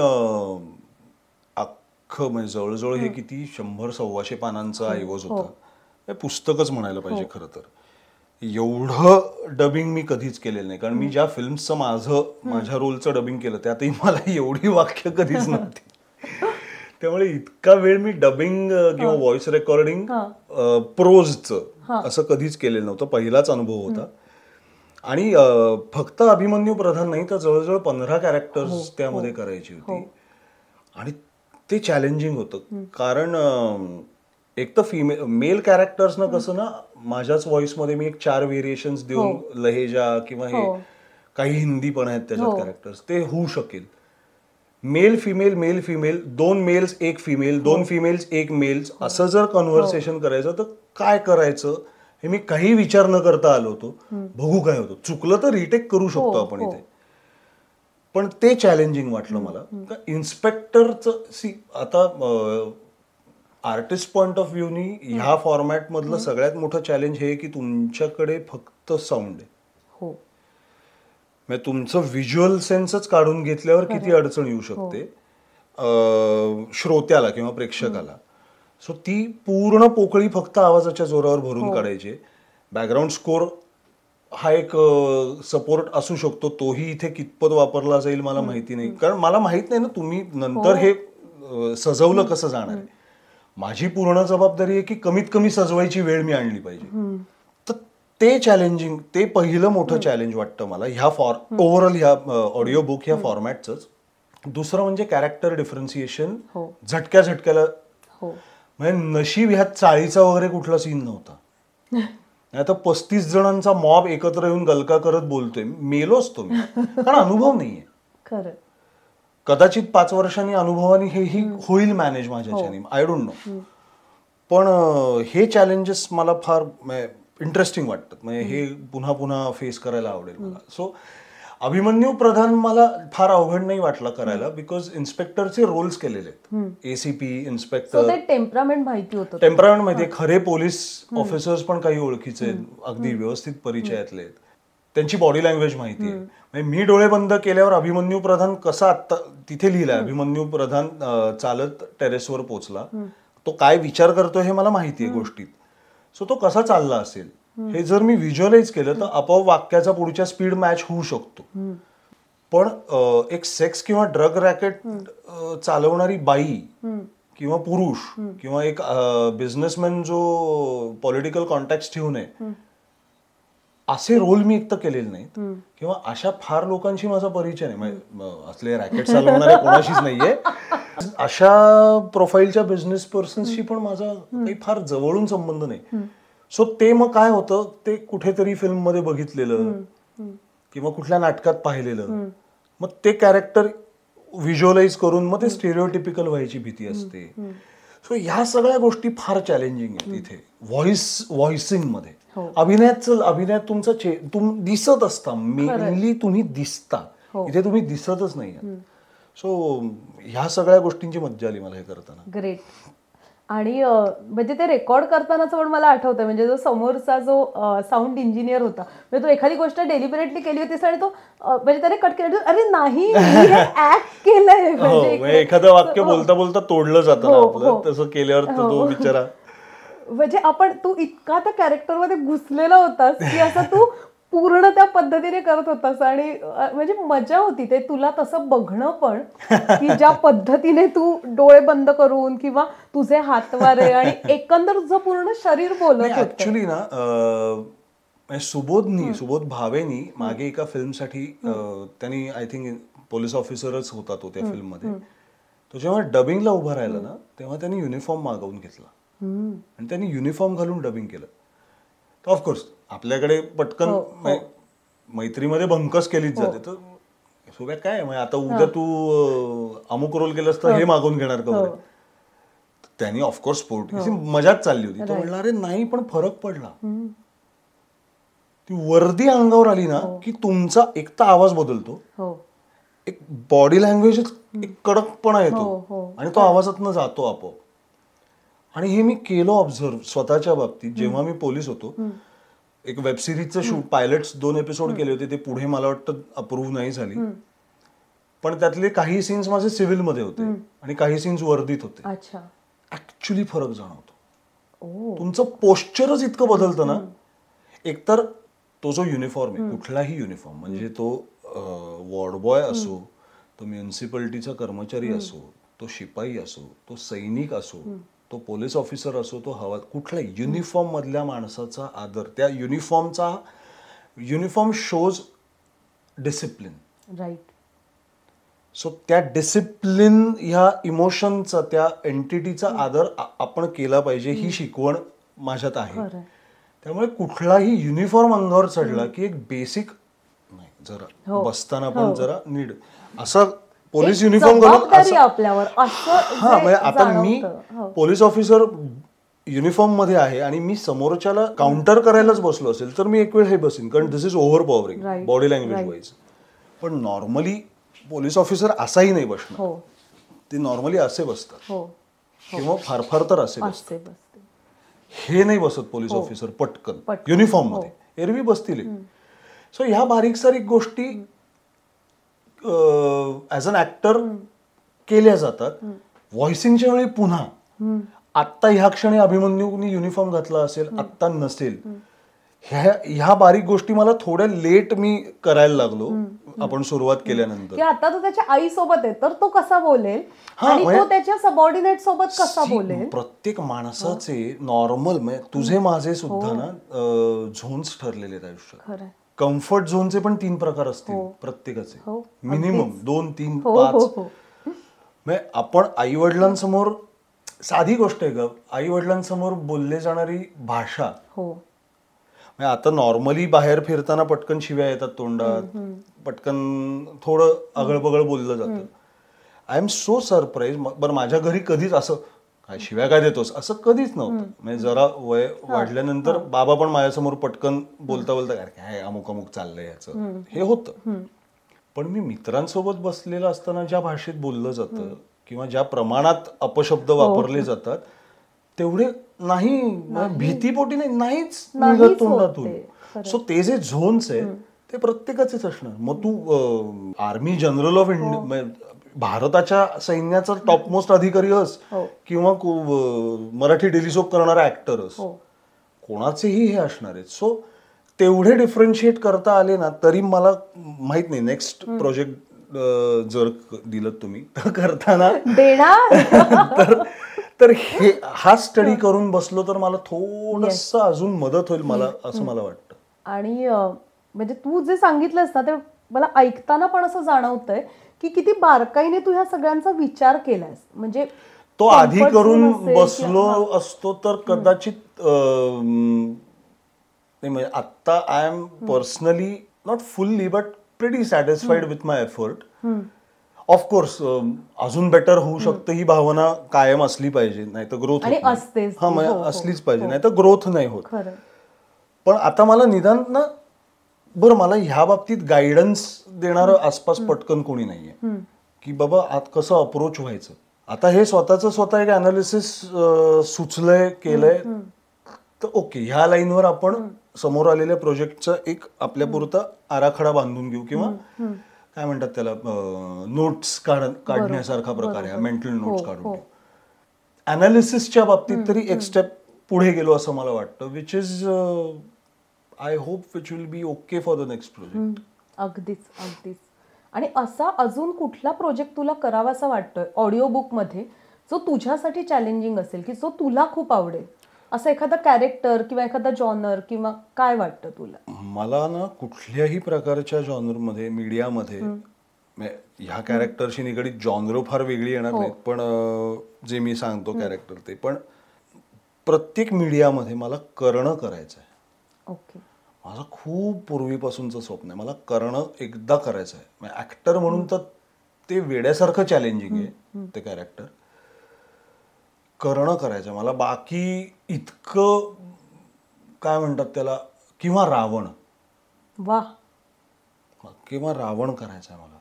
अख्खं म्हणजे जवळजवळ हे किती शंभर सव्वाशे पानांचं ऐवज होतं. हे पुस्तकच म्हणायला पाहिजे खरं तर. एवढं डबिंग मी कधीच केलेलं नाही. कारण मी ज्या फिल्मचं माझं माझ्या रोलचं डबिंग केलं त्यातही मला एवढी वाक्य कधीच नव्हती. त्यामुळे इतका वेळ मी डबिंग किंवा व्हॉइस रेकॉर्डिंग प्रोजचं असं कधीच केलेलं नव्हतं. पहिलाच अनुभव होता. आणि फक्त अभिमन्यू प्रधान नाही तर जवळजवळ पंधरा कॅरेक्टर्स त्यामध्ये करायची होती. आणि ते चॅलेंजिंग होतं. कारण एक तर फिमेल मेल कॅरेक्टर्सनं कसं ना माझ्याच voice मध्ये मी एक चार व्हेरिएशन्स देऊन लहेजा किंवा हे काही हिंदी पण आहेत त्याच्यात कॅरेक्टर्स ते होऊ शकेल. मेल फिमेल मेल फिमेल दोन मेल्स एक फिमेल दोन फिमेल्स एक मेल्स असं जर कन्व्हर्सेशन करायचं तर काय करायचं हे मी काही विचार न करता आलो होतो. बघू काय होतं. चुकलं तर रिटेक करू शकतो आपण इथे. पण ते चॅलेंजिंग वाटलं मला. इन्स्पेक्टरचं सी आता आर्टिस्ट पॉइंट ऑफ व्ह्यूनी ह्या फॉर्मॅट मधलं सगळ्यात मोठं चॅलेंज हे की तुमच्याकडे फक्त साऊंड आहे. हो. म्हणजे तुमचं व्हिज्युअल सेन्सच काढून घेतल्यावर किती अडचण येऊ शकते? अं, श्रोत्याला किंवा प्रेक्षकाला. सो ती पूर्ण पोकळी फक्त आवाजाच्या जोरावर भरून काढायची. बॅकग्राऊंड स्कोर हा एक सपोर्ट असू शकतो. तोही इथे कितपत वापरला जाईल मला माहिती नाही. कारण मला माहीत नाही ना तुम्ही नंतर हे. अं, सजवलं कसं जाणार आहे. माझी पूर्ण जबाबदारी आहे की कमीत कमी सजवायची वेळ मी आणली पाहिजे. तर ते चॅलेंजिंग ते पहिलं मोठं चॅलेंज वाटतं मला. ह्या फॉर ओव्हरऑल ह्या ऑडिओ बुक ह्या फॉर्मॅटच दुसरं म्हणजे कॅरेक्टर डिफरन्सिएशन हो. झटक्या झटक्याला हो. म्हणजे नशीब ह्यात चाळीचा वगैरे कुठला सीन नव्हता. नाही तर पस्तीस जणांचा मॉब एकत्र येऊन गलका करत बोलतोय. मेलो असतो मी. कारण अनुभव नाहीये. खरं. कदाचित पाच वर्षांनी अनुभवाने हे ही होईल मॅनेज माझ्याच्याने. आय डोंट नो पण हे चॅलेंजेस मला फार इंटरेस्टिंग वाटतात. म्हणजे हे पुन्हा पुन्हा फेस करायला आवडेल मला. सो अभिमन्यू प्रधान मला फार अवघड नाही वाटला करायला बिकॉज इन्स्पेक्टरचे रोल्स केलेले आहेत. एसीपी इन्स्पेक्टर टेम्परामेंट माहिती होतं टेम्परामेंट माहितीये खरे पोलीस ऑफिसर्स पण काही ओळखीचे आहेत. अगदी व्यवस्थित परिचयातले आहेत. त्यांची बॉडी लँग्वेज माहिती आहे. म्हणजे मी डोळे बंद केल्यावर अभिमन्यू प्रधान कसा आत्ता तिथे लिहिलाय अभिमन्यू प्रधान चालत टेरेसवर पोहोचला तो काय विचार करतो हे मला माहिती आहे गोष्टीत. सो तो कसा चालला असेल? हे जर मी व्हिज्युअलाइज केलं तर आपोआप वाक्याचा पुढच्या स्पीड मॅच होऊ शकतो. पण एक सेक्स किंवा ड्रग रॅकेट चालवणारी बाई किंवा पुरुष किंवा एक बिझनेसमॅन जो पॉलिटिकल कॉन्टॅक्ट ठेवून आहे असे रोल मी एक तर केलेले नाहीत. किंवा अशा फार लोकांशी माझा परिचय नाही. म्हणजे, असले रॅकेट चालवणारे कोणाशीच नाहीये. अशा प्रोफाईलच्या बिझनेस पर्सन्सशी पण माझा काही फार जवळून संबंध नाही. सो ते मग काय होतं ते कुठेतरी फिल्ममध्ये बघितलेलं किंवा कुठल्या नाटकात पाहिलेलं. मग ते कॅरेक्टर व्हिज्युअलाइज करून मग ते स्टेरिओटिपिकल व्हायची भीती असते. सो ह्या सगळ्या गोष्टी फार चॅलेंजिंग आहेत इथे. व्हॉइस व्हॉइसिंगमध्ये. अभिनयाचं अभिनयात तुमचं चे तुम दिसत असता. मेनली तुम्ही दिसता. हो. इथे तुम्ही दिसतच नाही सो ह्या सगळ्या गोष्टींची मज्जा आली मला हे करताना. ग्रेट आणि म्हणजे ते रेकॉर्ड करतानाच पण मला आठवतंय. म्हणजे जो समोरचा जो साऊंड इंजिनियर होता म्हणजे तो एखादी गोष्ट डेलिबरेटली केली होती आणि तो म्हणजे त्याने कट केलं अरे नाही ऍक्ट केलंय. हो म्हणजे म्हणजे एखादं वाक्य बोलता बोलता तोडलं जातं हो, आपलं. हो. तसं केल्यावर तो हो. बिचारा म्हणजे आपण तू इतका त्या कॅरेक्टरमध्ये घुसलेला होतास की असं तू पूर्ण त्या पद्धतीने करत होतास आणि म्हणजे मजा होती ते. तुला तसं बघणं पण की ज्या पद्धतीने तू डोळे बंद करून किंवा तुझे हातवारे आणि एकंदर तुझं पूर्ण शरीर बोलत ऍक्च्युली ना म्हणजे सुबोधनी सुबोध भावेनी मागे एका फिल्मसाठी त्यांनी आय थिंक पोलीस ऑफिसरच होता तो त्या फिल्ममध्ये. तो जेव्हा डबिंगला उभा राहिला ना तेव्हा त्यांनी युनिफॉर्म मागवून घेतला. आणि त्यांनी युनिफॉर्म घालून डबिंग केलं. तर ऑफकोर्स आपल्याकडे पटकन हो, म्हणजे मैत्रीमध्ये बंकस केलीच जाते. तर सुब्या काय म्हणजे आता उद्या तू अमुक रोल केलंस तर हे. मागून घेणार का? त्यांनी ऑफकोर्स स्पोर्ट मजाच चालली होती. तो म्हणला अरे नाही पण फरक पडला. ती वर्दी अंगावर आली ना की तुमचा एक तर आवाज बदलतो. हो. एक बॉडी लँग्वेज एक कडकपणा हो, येतो हो. आणि तो आवाजातनं जातो आपोआप. आणि हे मी केलं ऑब्झर्व स्वतःच्या बाबतीत. जेव्हा मी पोलीस होतो एक वेब सिरीजचं शूट पायलट्स दोन एपिसोड केले होते ते पुढे मला वाटतं अप्रूव्ह नाही झाली. पण त्यातले काही सीन्स माझे सिव्हिलमध्ये होते आणि काही सीन्स वर्दीत होते. ऍक्च्युली फरक जाणवतो. तुमचं पोश्चरच इतकं बदलतं ना. एकतर तो जो युनिफॉर्म आहे कुठलाही युनिफॉर्म म्हणजे तो वॉर्ड बॉय असो तो म्युन्सिपॅलिटीचा कर्मचारी असो तो शिपाई असो तो सैनिक असो तो पोलीस ऑफिसर असो तो हवा कुठलाही युनिफॉर्म मधल्या माणसाचा आदर त्या युनिफॉर्मचा uniform shows discipline right so त्या डिसिप्लिन ह्या इमोशनचा त्या एंटिटीचा आदर आपण केला पाहिजे ही शिकवण माझ्यात आहे. त्यामुळे कुठलाही युनिफॉर्म अंगावर चढला की एक बेसिक नाही जरा हो. बसताना हो. पण जरा नीट. असं पोलीस युनिफॉर्म घालून आपल्यावर हा म्हणजे आता मी. हो. पोलीस ऑफिसर युनिफॉर्ममध्ये आहे आणि मी समोरच्याला काउंटर करायलाच बसलो असेल तर मी एक वेळ हे बसीन कारण this is over. Powering body language. Wise पण नॉर्मली पोलीस ऑफिसर असाही नाही बसणार हो ते नॉर्मली असे बसतात हो किंवा फार फार तर असे हे नाही बसत पोलीस ऑफिसर पटकन हो. हो. युनिफॉर्ममध्ये एरवी बसतील सो ह्या बारीक सारीक गोष्टी ऍज अन ऍक्टर केल्या जातात. व्हॉइसिंगच्या वेळी पुन्हा. आत्ता ह्या क्षणी अभिमन्यूनी युनिफॉर्म घातला असेल आत्ता नसेल. ह्या ह्या बारीक गोष्टी मला थोड्या लेट मी करायला लागलो आपण सुरुवात केल्यानंतर. आता तो त्याच्या आई सोबत आहे तर तो कसा बोलेल? हा, आणि तो म्हणजे- त्याच्या सबऑर्डिनेट सोबत कसा बोलेल? प्रत्येक माणसाचे नॉर्मल म्हणजे तुझे माझे सुद्धा ना झोन्स ठरलेले आहेत आयुष्यात. कम्फर्ट झोनचे पण तीन प्रकार असतील हो. प्रत्येकाचे. हो, मिनिमम दोन तीन हो पाच. म्हणजे आपण आई वडिलांसमोर साधी गोष्ट आहे ग. आई वडिलांसमोर बोलले जाणारी भाषा. हो. म्हणजे आता नॉर्मली बाहेर फिरताना पटकन शिव्या येतात तोंडात. पटकन थोडं अगळबगळ बोललं जातं. आय एम सो सरप्राईज बरं माझ्या घरी कधीच असं काय शिव्या काय देतोस? असं कधीच नव्हतं. म्हणजे जरा वय वाढल्यानंतर बाबा पण माझ्यासमोर पटकन बोलता बोलता "अरे काय अमुक अमुक चाललंय याचं. हे होतं. पण मी मित्रांसोबत बसलेलं असताना ज्या भाषेत बोललं जातं किंवा ज्या प्रमाणात अपशब्द वापरले जातात तेवढे नाही म्हणजे भीतीपोटी नाही नाहीच निघत तोंडातून. सो ते जे झोन्स आहे ते प्रत्येकाचेच असणार. मग तू आर्मी जनरल ऑफ इंडिया भारताच्या सैन्याचा टॉपमोस्ट अधिकारी अस हो. किंवा मराठी डेलिसोप करणारा ऍक्टर अस हो. कोणाचेही हे असणार आहेत. सो तेवढे डिफरन्शिएट करता आले ना तरी मला माहीत नाही. नेक्स्ट प्रोजेक्ट जर दिलं तुम्ही तर करताना देणार? तर तर हे हा स्टडी करून बसलो तर मला थोडस अजून मदत होईल मला असं मला वाटतं. आणि म्हणजे तू जे सांगितलंस ना ते मला ऐकताना पण असं जाणवतंय की किती बारकाईने तू ह्या सगळ्यांचा विचार केलास म्हणजे तो आधी करून बसलो असतो तर कदाचित नाही म्हणजे आत्ता I am personally not fully but pretty satisfied with my effort of course अजून बेटर होऊ शकतं ही भावना कायम असली पाहिजे नाही. तर ग्रोथ हा. म्हणजे हो, हो, असलीच पाहिजे हो. नाही तर ग्रोथ नाही होत. पण आता मला निदान ना बरं मला ह्या बाबतीत गायडन्स देणारं आसपास पटकन कोणी नाहीये. की बाबा आत कसं अप्रोच व्हायचं? आता हे स्वतःच स्वतः एक अनालिसिस सुचलंय केलंय. तर ओके ह्या लाईनवर आपण समोर आलेल्या प्रोजेक्टचा एक आपल्यापुरता आराखडा बांधून घेऊ किंवा काय म्हणतात त्याला नोट्स काढण्यासारखा प्रकार आहे मेंटल नोट्स हो, काढून हो. घेऊ. अनालिसिसच्या बाबतीत तरी एक स्टेप पुढे गेलो असं मला वाटतं which is I hope which will be okay for the next project अगदीच अगदीच. आणि असा अजून कुठला प्रोजेक्ट तुला करावासा वाटतोय ऑडिओ बुकमध्ये जो तुझ्यासाठी चॅलेंजिंग असेल की जो तुला खूप आवडेल? असं एखादा कॅरेक्टर किंवा एखादा जॉनर किंवा काय वाटतं तुला? मला ना कुठल्याही प्रकारच्या जॉनरमध्ये मीडियामध्ये म्हणजे ह्या कॅरेक्टरशी निगडीत जॉनर फार वेगळी येणार नाहीत पण जे मी सांगतो कॅरेक्टर ते. पण प्रत्येक मीडियामध्ये मला करणं करायचं आहे ओके. माझं खूप पूर्वीपासूनचं स्वप्न आहे. मला करणं एकदा करायचं आहे. ऍक्टर म्हणून तर ते वेड्यासारखं चॅलेंजिंग आहे ते कॅरेक्टर करणं करायचं. मला बाकी इतकं काय म्हणतात त्याला किंवा रावण. वा किंवा रावण करायचं आहे मला.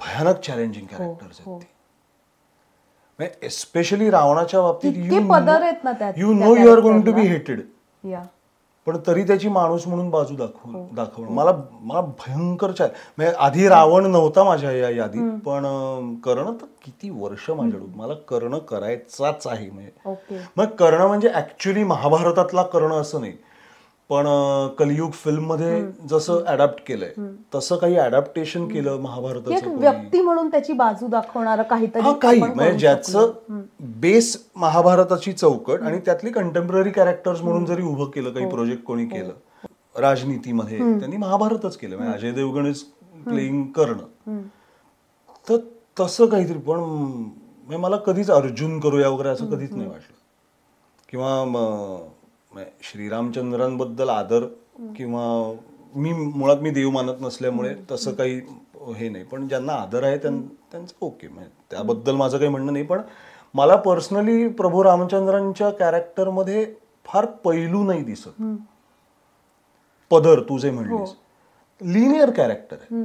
भयानक चॅलेंजिंग कॅरेक्टर्स. आहेत ते. एस्पेशली रावणाच्या बाबतीत इतके पदर आहेत ना त्यात- you know you are going to be. Hated या पण तरी त्याची माणूस म्हणून बाजू दाखवून हो. दाखवणं. मला मला भयंकर चाल म्हणजे आधी रावण नव्हता माझ्या या यादीत पण करणं तर किती वर्ष माझ्याकडून. मला करणं करायचाच आहे. म्हणजे मग करणं म्हणजे ऍक्च्युली महाभारतातला करणं असं नाही. पण कलियुग फिल्ममध्ये जसं अडॅप्ट केलंय तसं काही अडॅप्टेशन केलं महाभारताचं कोणी. व्यक्ती म्हणून त्याची बाजू दाखवणारं काहीतरी हा काही. म्हणजे ज्याचं बेस महाभारताची चौकट आणि त्यातली कंटेम्पररी कॅरेक्टर्स म्हणून जरी उभं केलं हो. काही प्रोजेक्ट कोणी केलं राजनीतीमध्ये त्यांनी महाभारतच केलं. म्हणजे अजय देवगण इज प्लेईंग करणं. तर तसं काहीतरी पण म्हणजे मला कधीच अर्जुन करूया वगैरे असं कधीच नाही वाटलं. किंवा श्रीरामचंद्रांबद्दल आदर किंवा मी मुळात मी देव मानत नसल्यामुळे तसं काही हे नाही. पण ज्यांना आदर आहे त्यां- त्यांचं ओके. म्हणजे त्याबद्दल माझं काही म्हणणं नाही. पण मला पर्सनली प्रभू रामचंद्रांच्या कॅरेक्टरमध्ये फार पैलू नाही दिसत. पदर तू जे म्हणलीस. लिनियर कॅरेक्टर आहे.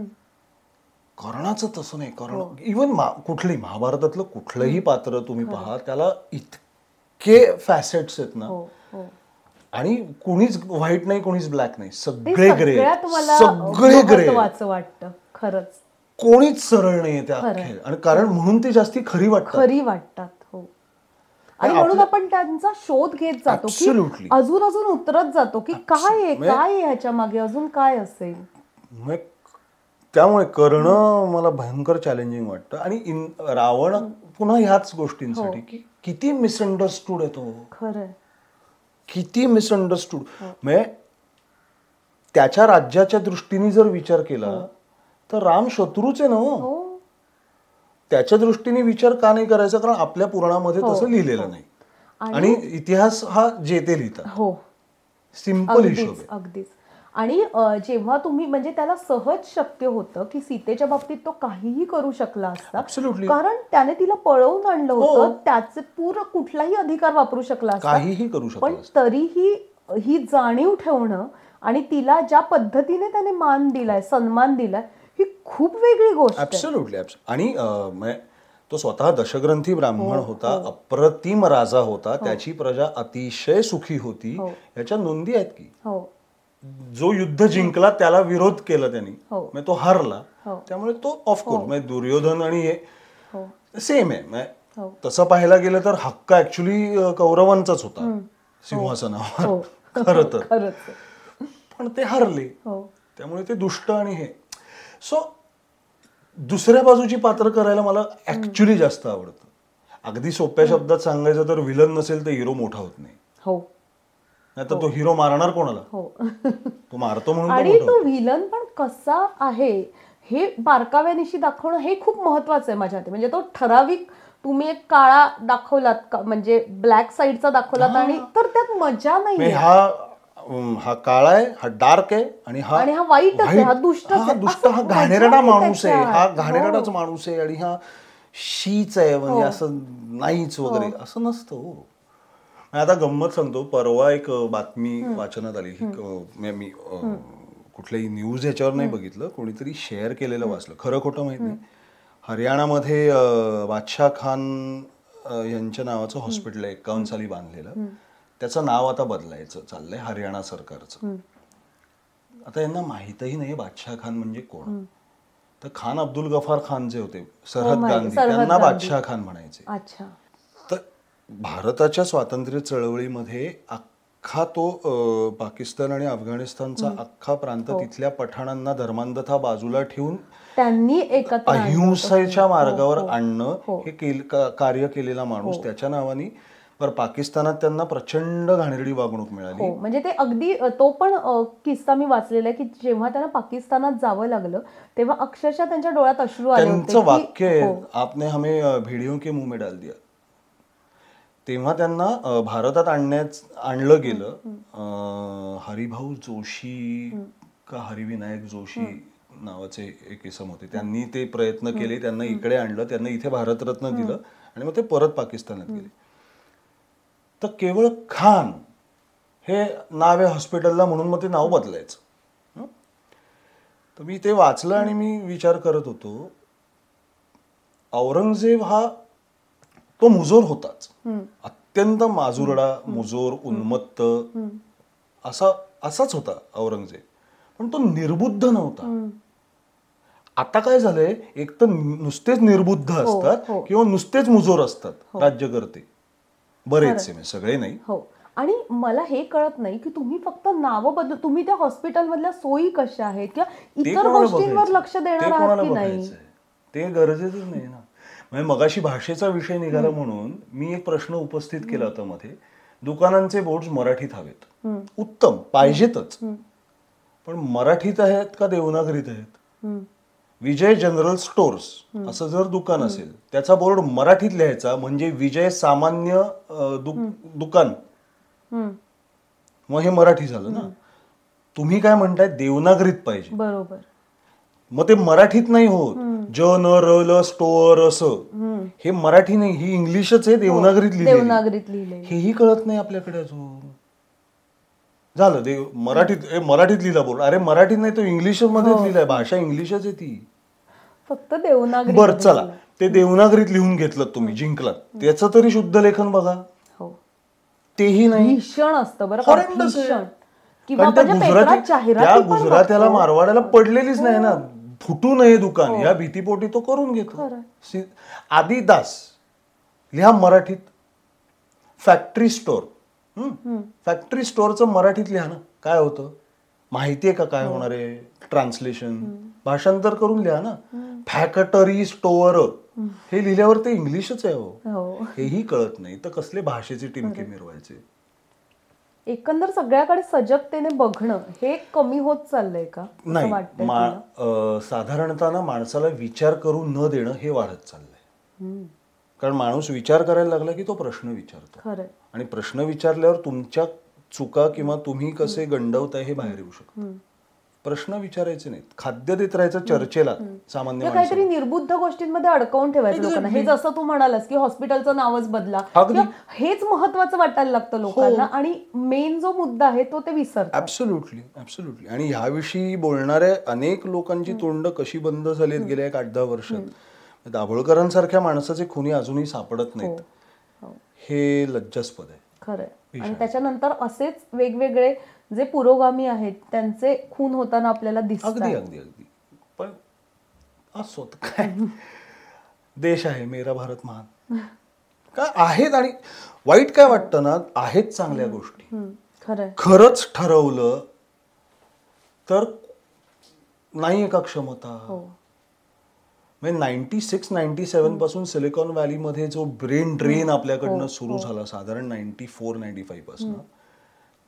कर्णाचं तसं नाही. कर्ण इवन कुठलंही महाभारतातलं कुठलंही पात्र तुम्ही पहा त्याला इतके फॅसेट्स आहेत ना. हो हो. आणि कुणीच व्हाईट नाही कुणीच ब्लॅक नाही. सगळे ग्रे. सगळे ग्रे. वाटतं खरंच. कोणीच सरळ नाहीये त्या आणि कारण म्हणून ते जास्ती खरी वाटतात. खरी वाटतात हो. आणि म्हणून आपण त्यांचा शोध घेत जातो की. अजून अजून उतरत जातो की काय आहे म्हणजे- काय आहे ह्याच्या मागे अजून काय असेल? मग त्यामुळे करणं मला भयंकर चॅलेंजिंग वाटतं. आणि रावण पुन्हा ह्याच गोष्टींसाठी. की किती मिसअंडरस्टूड आहे तो. खरंय. किती मिसअंडरस्टूड म्हणजे त्याच्या राज्याच्या दृष्टीने जर विचार केला तर राम शत्रूच आहे ना हो. हो. त्याच्या दृष्टीने विचार का नाही करायचा? कारण आपल्या पुराणामध्ये तसं लिहिलेलं नाही. आणि इतिहास हा जेते लिहितात. हो. सिंपल हिशोब आहे. अगदीच. आणि जेव्हा तुम्ही म्हणजे त्याला सहज शक्य होतं की सीतेच्या बाबतीत तो काहीही करू शकला असता. कारण त्याने तिला पळवून आणलं होतं हो. त्याचे पूर्ण कुठलाही अधिकार वापरू शकला असता. काहीही करू शकला पण तरीही ही जाणीव ठेवणं आणि तिला ज्या पद्धतीने त्याने मान दिलाय सन्मान दिलाय ही खूप वेगळी गोष्ट आणि म्हणजे तो स्वतः दशग्रंथी हो, ब्राह्मण होता अप्रतिम राजा होता त्याची प्रजा अतिशय सुखी होती. हो. याच्या नोंदी आहेत की? हो. जो युद्ध जिंकला त्याला विरोध केला त्यांनी. हो. तो हारला. हो. त्यामुळे तो ऑफकोर्स म्हणजे दुर्योधन आणि हे हो. सेम आहे. हो. तसं पाहायला गेलं तर हक्क ऍक्च्युली कौरवांचाच होता. सिंहासनावर. हो. खर तर. पण ते हारले. हो. त्यामुळे ते दुष्ट आणि हे. सो दुसऱ्या बाजूची पात्र करायला मला ऍक्च्युली जास्त आवडतं. अगदी सोप्या शब्दात सांगायचं तर विलन नसेल तर हिरो मोठा होत नाही. हो. नाही तर तो हिरो मारणार कोणाला हो तो मारतो म्हणून आणि तो. व्हिलन पण कसा आहे हे बारकाव्यानिशी दाखवणं हे खूप महत्वाचं आहे माझ्या म्हणजे तो ठराविक तुम्ही एक काळा दाखवलात का म्हणजे ब्लॅक साईडचा दाखवलात आणि तर त्यात मजा म्हणजे नाही हा अं, हा काळा आहे हा डार्क आहे आणि हा आणि हा च आहे, हा. दुष्टच हा. दुष्ट हा घाणेरडा माणूस आहे हा त्याच्यात. घाणेरडाच हो. माणूस आहे आणि हा शीच आहे म्हणजे हो. असं नाहीच वगैरे असं नसतं हो आता गंमत सांगतो परवा एक बातमी वाचनात आली. ही, मी अं, कुठल्याही न्यूज ह्याच्यावर नाही बघितलं कोणीतरी शेअर केलेलं वाचलं. खरं खोटं माहीत नाही. हरियाणामध्ये बादशाह खान यांच्या नावाचं हॉस्पिटल आहे एकावन्न साली बांधलेलं. त्याचं नाव आता बदलायचं चाललंय हरियाणा सरकारचं. आता यांना माहितही नाही बादशाह खान म्हणजे कोण. तर खान अब्दुल गफार खान जे होते सरहद माहिती, गांधी सरहद त्यांना. बादशाह खान म्हणायचे. भारताच्या स्वातंत्र्य चळवळीमध्ये अख्खा तो पाकिस्तान आणि अफगाणिस्तानचा अख्खा प्रांत तिथल्या पठाणांना धर्मांधता बाजूला ठेवून त्यांनी. अहिंसेच्या मार्गावर हो, हो. आणणं हो. हे कार्य केलेला माणूस त्याच्या नावाने पर पाकिस्तानात त्यांना प्रचंड घाणेरडी वागणूक मिळाली हो म्हणजे ते अगदी तो पण किस्सा मी वाचलेला आहे की जेव्हा त्यांना पाकिस्तानात जावं लागलं तेव्हा अक्षरशः त्यांच्या डोळ्यात अश्रू आले त्यांचं वाक्य आहे हो. आपने हमें अ, भिडियों के मुंह में डाल दिया तेव्हा त्यांना भारतात आणण्याच आणलं गेलं. हरिभाऊ जोशी का हरिविनायक जोशी नावाचे एक इसम होते. त्यांनी ते प्रयत्न केले त्यांना इकडे आणलं त्यांना इथे भारतरत्न दिलं आणि मग ते परत पाकिस्तानात गेले. तर केवळ खान हे नाव आहे हॉस्पिटलला म्हणून मग ते नाव बदलायचं? तर मी ते वाचलं आणि मी विचार करत होतो औरंगजेब हा तो मुजोर होताच. अत्यंत माजुरडा मुजोर उन्मत्त असा असाच होता औरंगजेब. पण तो निर्बुद्ध नव्हता. आता काय झालंय? एक तर नुसतेच निर्बुद्ध असतात हो. किंवा नुसतेच मुजोर असतात. राज्यकर्ते. बरेचसे म्हणजे सगळे नाही. हो. आणि मला हे कळत नाही की तुम्ही फक्त नावं बदल तुम्ही त्या हॉस्पिटल मधल्या सोयी कशा आहेत किंवा इतर गोष्टींवर? लक्ष देणार आहात की नाही? ते गरजेचंच नाही ना. म्हणजे मगाशी भाषेचा विषय निघाला म्हणून मी एक प्रश्न उपस्थित केला होता मध्ये. दुकानांचे बोर्ड मराठीत हवेत. उत्तम पाहिजेतच. पण मराठीत आहेत का देवनागरीत आहेत. विजय जनरल स्टोर्स असं जर दुकान असेल त्याचा बोर्ड मराठीत लिहायचा म्हणजे विजय सामान्य दुकान. मग हे मराठी झालं ना? तुम्ही काय म्हणताय? देवनागरीत पाहिजे. बरोबर. मग ते मराठीत नाही होत. ज न र ल स्टोअर असं हे मराठी नाही ही इंग्लिशच आहे देवनागरीत लिहिलेली. देवनागरीत लिहिले हेही कळत नाही आपल्याकडे अजून. झालं देव मराठीत मराठीत लिहिला बोल. अरे मराठीत नाही तो इंग्लिश मध्येच लिहिलाय. भाषा इंग्लिशच आहे ती. फक्त देवनागरी बर चला. ते देवनागरीत लिहून घेतलं तुम्ही जिंकलात. त्याचं तरी शुद्ध लेखन बघा. हो. तेही नाही. भीषण असतं बरं गुजरात्याला. हो. मारवाड्याला पडलेलीच नाही ना. फुटू नये दुकान या भीतीपोटी तो करून घेतो. आदिदास लिहा मराठीत फॅक्टरी स्टोर फॅक्टरी स्टोअरचं मराठीत लिहा ना काय होतं? माहिती आहे का हो. काय होणार आहे? ट्रान्सलेशन भाषांतर करून लिहा ना. फॅक्टरी स्टोअर हे. लिहिल्यावर ते इंग्लिशच आहे हो. हो. हेही कळत नाही. तर कसले भाषेचे टिमके मिरवायचे? एकंदर सगळ्याकडे सजगतेने बघणं हे कमी होत चाललंय का? नाही साधारणतः ना माणसाला विचार करू न देणं हे वाढत चाललंय. कारण माणूस विचार करायला लागला की तो प्रश्न विचारतो. आणि प्रश्न विचारल्यावर तुमच्या चुका किंवा तुम्ही कसे गंडवताय हे बाहेर येऊ शकतं. प्रश्न विचारायचे नाहीत. खाद्य देत राहायचं चर्चेला सामान्य किंवा काहीतरी निर्बुद्ध गोष्टींमध्ये अडकवून ठेवायचं लोकांना. हे जसं तू म्हणालास की हॉस्पिटलचं नावच बदला. हेच महत्वाचं वाटायला लागतं लोकांना. हो. आणि मेन जो मुद्दा आहे तो ते विसरतात. ऍब्सोल्युटली ऍब्सोल्युटली आणि ह्याविषयी बोलणाऱ्या अनेक लोकांची तोंड कशी बंद झालीत गेल्या एक आठ दहा वर्षात? दाभोळकरांसारख्या माणसाचे खुनी अजूनही सापडत नाहीत. हो. हे लज्जास्पद आहे. खरंय. आणि त्याच्यानंतर असेच वेगवेगळे जे पुरोगामी आहेत त्यांचे खून होताना आपल्याला अगदी दिसतात अगदी अगदी. पण असो काय. देश आहे मेरा भारत महान. काय आहेत आणि वाईट काय वाटतं ना आहेत चांगल्या गोष्टी. खरंच ठरवलं तर नाही का क्षमता. हो. म्हणजे नाईन्टी सिक्स नाईन्टी सेव्हनपासून सिलिकॉन व्हॅलीमध्ये जो ब्रेन ड्रेन आपल्याकडनं सुरू झाला साधारण नाईन्टी फोर नाईन्टी फाईव्हपासून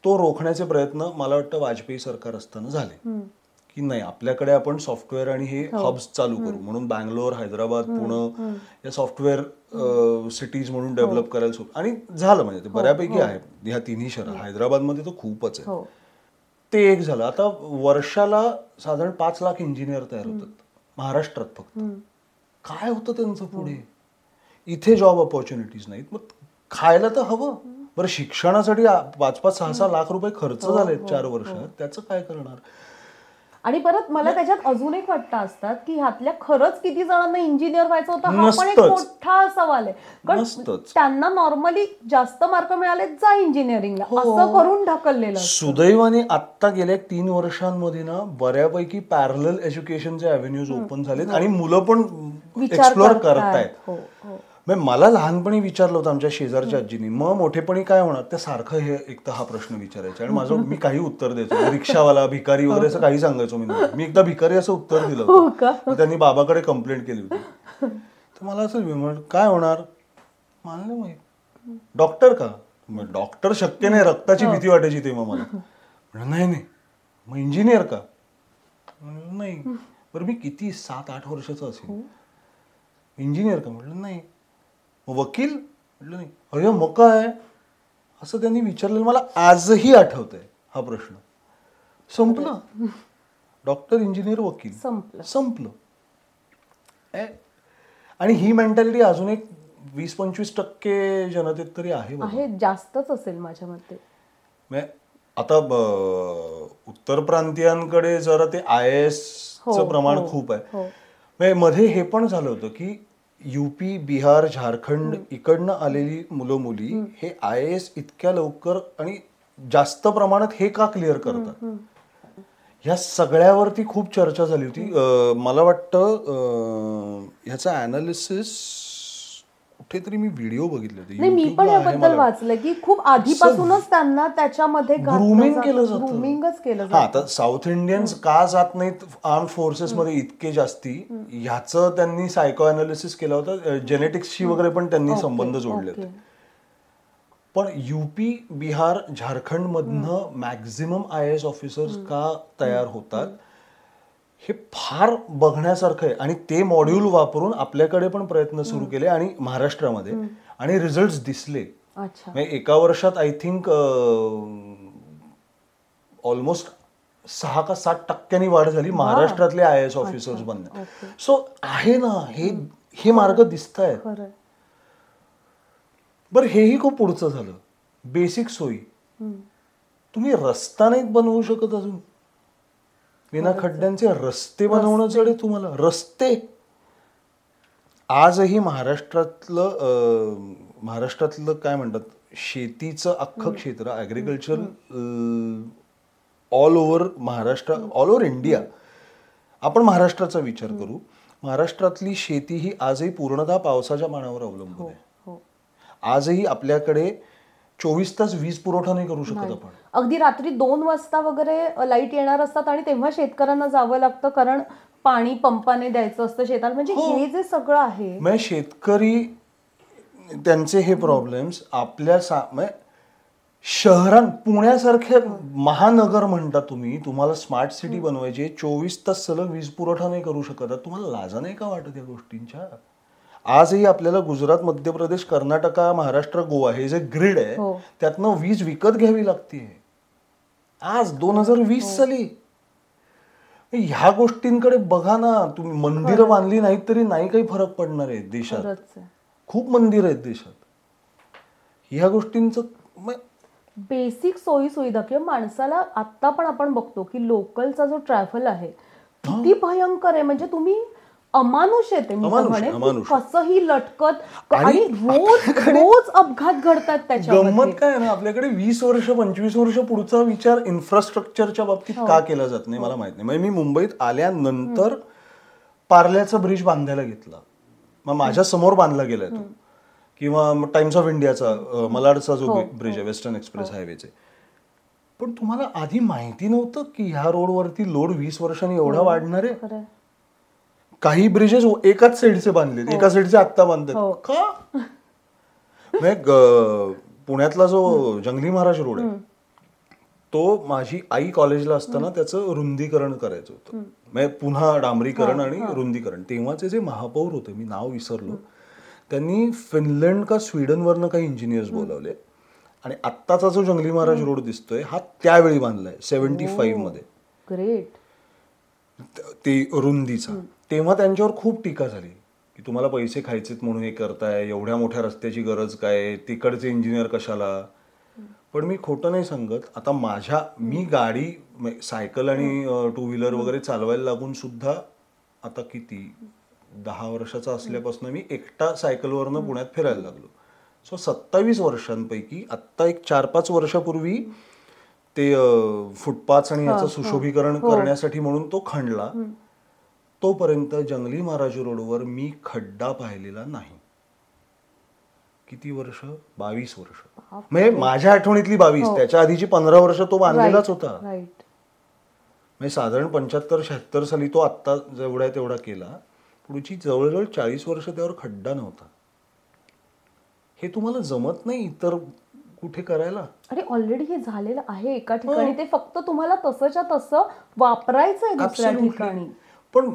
तो रोखण्याचे प्रयत्न मला वाटतं वाजपेयी सरकार असताना झाले. की नाही आपल्याकडे आपण सॉफ्टवेअर आणि हे हब्स चालू करू. म्हणून बँगलोर हैदराबाद पुणे या सॉफ्टवेअर सिटीज म्हणून डेव्हलप करायला सुरू. आणि झालं म्हणजे ते बऱ्यापैकी आहे. ह्या तिन्ही शहर हैदराबादमध्ये तर खूपच आहे. हो. ते एक झालं. आता वर्षाला साधारण पाच लाख इंजिनियर तयार होतात. महाराष्ट्रात फक्त. काय होतं त्यांचं पुढे? इथे जॉब ऑपॉर्च्युनिटीज नाहीत. मग खायला तर हवं. बरं शिक्षणासाठी पाच पाच सहा सहा लाख रुपये खर्च झालेत चार वर्षात त्याचं काय करणार आणि परत मला त्याच्यात अजून एक वाटतं असतात की ह्यातल्या खरंच किती जणांना इंजिनियर व्हायचं होतं हा पण एक. मोठा सवाल आहे कारण. त्यांना नॉर्मली जास्त मार्क मिळाले जा इंजिनिअरिंगला हो. असं करून ढकललेलं. सुदैवाने आत्ता गेल्या तीन वर्षांमध्ये ना बऱ्यापैकी पॅरल एज्युकेशनचे अव्हेन्यूज ओपन झालेत आणि मुलं पण विचार एक्सप्लोअर करतायत. हो हो म्हणजे मला लहानपणी विचारलं होतं आमच्या शेजारच्या आजीनी मग मोठेपणी काय होणार? त्या सारखं हे एक तर हा प्रश्न विचारायचा आणि माझं मी काही उत्तर द्यायचो. रिक्षावाला भिकारी वगैरे असं काही सांगायचो मी. मी एकदा भिकारी असं उत्तर दिलं हो होतं. मग त्यांनी बाबाकडे कंप्लेंट केली होती. तर मला असं मी म्हणलं, काय होणार? मला माहीत डॉक्टर का? मग डॉक्टर शक्य नाही रक्ताची भीती वाटायची तेव्हा मला. म्हणलं, नाही नाही. मग इंजिनियर का? नाही. बरं मी किती सात आठ वर्षाचं असेल. इंजिनियर का? म्हटलं नाही. मग वकील? म्हटलं नाही. अरे मग काय? असं त्यांनी विचारलेलं मला आजही आठवत आहे हा प्रश्न. संपलं? डॉक्टर इंजिनियर वकील. संपलं. आणि ही मेंटॅलिटी अजून एक वीस पंचवीस टक्के जनतेत तरी आहे. आहे जास्तच असेल माझ्या मते. म्हणजे आता उत्तर प्रांतीयांकडे जरा ते आय एस हो, प्रमाण हो, खूप आहे. हो. म्हणजे मध्ये हे पण झालं होतं की युपी बिहार झारखंड इकडनं आलेली मुलं मुली हे आय एस इतक्या लवकर आणि जास्त प्रमाणात हे का क्लिअर करतात? ह्या सगळ्यावरती खूप चर्चा झाली होती. मला वाटतं ह्याचं अनालिसिस कुठेतरी मी व्हिडिओ बघितले होते. नाही मी पण याबद्दल. वाचलं की खूप आधीपासूनच त्यांना त्याच्यामध्ये ग्रुमिंग केलं जातं. ग्रुमिंगच केलं हा जातं. आता साऊथ इंडियन्स का जात नाहीत? आर्म फोर्सेस मध्ये इतके जास्ती. ह्याचं त्यांनी सायको अनालिसिस केलं होतं. जेनेटिक्सशी वगैरे पण त्यांनी संबंध जोडले. होते पण युपी बिहार झारखंड मधनं मॅक्झिमम आय एस ऑफिसर्स का तयार होतात? हे फार बघण्यासारखं आहे. आणि ते मॉड्यूल वापरून आपल्याकडे पण प्रयत्न सुरू केले आणि महाराष्ट्रामध्ये आणि रिझल्ट दिसले. म्हणजे एका वर्षात आय थिंक ऑलमोस्ट सहा का सात टक्क्यांनी वाढ झाली महाराष्ट्रातले आय एस ऑफिसर्स बनण्यात सो आहे ना हे हे मार्ग दिसत आहेत बरं हेही खूप पुढचं झालं. बेसिक सोयी. तुम्ही रस्ता नाहीत बनवू शकत अजून. विना खड्ड्यांचे रस्ते बनवणं जड आहे तुम्हाला रस्ते. आजही महाराष्ट्रातलं महाराष्ट्रातलं काय म्हणतात? शेतीचं अख्खं क्षेत्र agriculture all over Maharashtra all over India आपण महाराष्ट्राचा विचार करू. महाराष्ट्रातली शेती ही आजही पूर्णतः पावसाच्या पाण्यावर अवलंबून आहे. हो. आजही आपल्याकडे चोवीस तास वीज पुरवठा नाही करू शकत आपण. अगदी रात्री दोन वाजता वगैरे लाइट येणार असतात आणि तेव्हा शेतकऱ्यांना जावं लागतं कारण पाणी पंपाने द्यायचं असतं शेताला म्हणजे हे. जे सगळं आहे. मग शेतकरी त्यांचे हे प्रॉब्लेम्स आपल्या सा म्हणजे शहरात पुण्यासारख्या महानगर म्हणता तुम्ही तुम्हाला स्मार्ट सिटी बनवायची चोवीस तास सलग वीज पुरवठा नाही करू शकत. तुम्हाला लाजा नाही का वाटत या गोष्टींच्या? आजही आपल्याला गुजरात मध्य प्रदेश कर्नाटका महाराष्ट्र गोवा हे जे ग्रीड आहे हो. त्यातनं वीज विकत घ्यावी लागते आज दोन हजार वीस साली. ह्या गोष्टींकडे बघा ना तुम्ही मंदिरं बांधली नाहीत तरी नाही काही फरक पडणार आहे देशात. खूप मंदिर आहेत देशात. ह्या गोष्टींचं बेसिक सोयी सुविधा किंवा माणसाला आता पण आपण बघतो की लोकलचा जो ट्रॅव्हल आहे किती भयंकर आहे. म्हणजे तुम्ही अमानुष मी अमानुष, म्हणेन. अमानुष. कसंही लटकत आणि रोज रोज अपघात घडतात गंमत त्याच्यामध्ये काय आहे ना आपल्याकडे वीस वर्ष पंचवीस वर्ष पुढचा विचार इन्फ्रास्ट्रक्चरच्या बाबतीत का केला जात नाही मला माहीत नाही. म्हणजे मी मुंबईत आल्यानंतर पार्ल्याचा ब्रिज बांधायला घेतला. मग माझ्यासमोर बांधला गेलाय तो. किंवा टाइम्स ऑफ इंडियाचा मलाडचा जो ब्रिज आहे वेस्टर्न एक्सप्रेस हायवेचे पण तुम्हाला आधी माहिती नव्हतं की ह्या रोडवरती लोड वीस वर्षांनी एवढा वाढणार आहे. काही ब्रिजेस एकाच साईडचे बांधलेत. एका साईडचे आत्ता बांधतात हो. का? म्हणजे ग- पुण्यातला जो जंगली महाराज रोड आहे तो माझी आई कॉलेजला असताना त्याचं रुंदीकरण करायचं होतं. म्हणजे पुन्हा डांबरीकरण आणि रुंदीकरण. तेव्हाचे जे महापौर होते मी नाव विसरलो. त्यांनी फिनलंड का स्वीडनवरनं काही इंजिनियर्स बोलावले. आणि आत्ताचा जो जंगली महाराज रोड दिसतोय हा त्यावेळी बांधलाय सेव्हन्टी फाईव्हमध्ये. ग्रेट ते रुंदीचा. तेव्हा त्यांच्यावर खूप टीका झाली की तुम्हाला पैसे खायचेत म्हणून हे करताय एवढ्या मोठ्या रस्त्याची गरज काय तिकडचे इंजिनियर कशाला? पण मी खोटं नाही सांगत. आता माझ्या मी गाडी सायकल आणि टू व्हीलर वगैरे चालवायला लागून सुद्धा आता किती? दहा वर्षाचा असल्यापासून मी एकटा सायकलवरनं पुण्यात फिरायला लागलो. सो सत्तावीस वर्षांपैकी आत्ता एक चार पाच वर्षापूर्वी ते फुटपाथ आणि याचं सुशोभीकरण करण्यासाठी म्हणून तो खणला. तोपर्यंत जंगली महाराज रोडवर मी खड्डा पाहिलेला नाही. किती वर्ष? बावीस वर्ष. म्हणजे माझ्या आठवणीतली बावीस त्याच्या आधीची पंधरा वर्ष तो बांधलेलाच होता. म्हणजे साधारण पंच्याहत्तर शहात्तर साली तो आत्ता जेवढा तेवढा केला. पुढची जवळजवळ चाळीस वर्ष त्यावर खड्डा नव्हता. हे तुम्हाला जमत नाही इतर कुठे करायला? आणि ऑलरेडी हे झालेलं आहे. एका ठिकाणी ते फक्त तुम्हाला तसंच्या तसं वापरायचं आहे दुसऱ्या. ठिकाणी. पण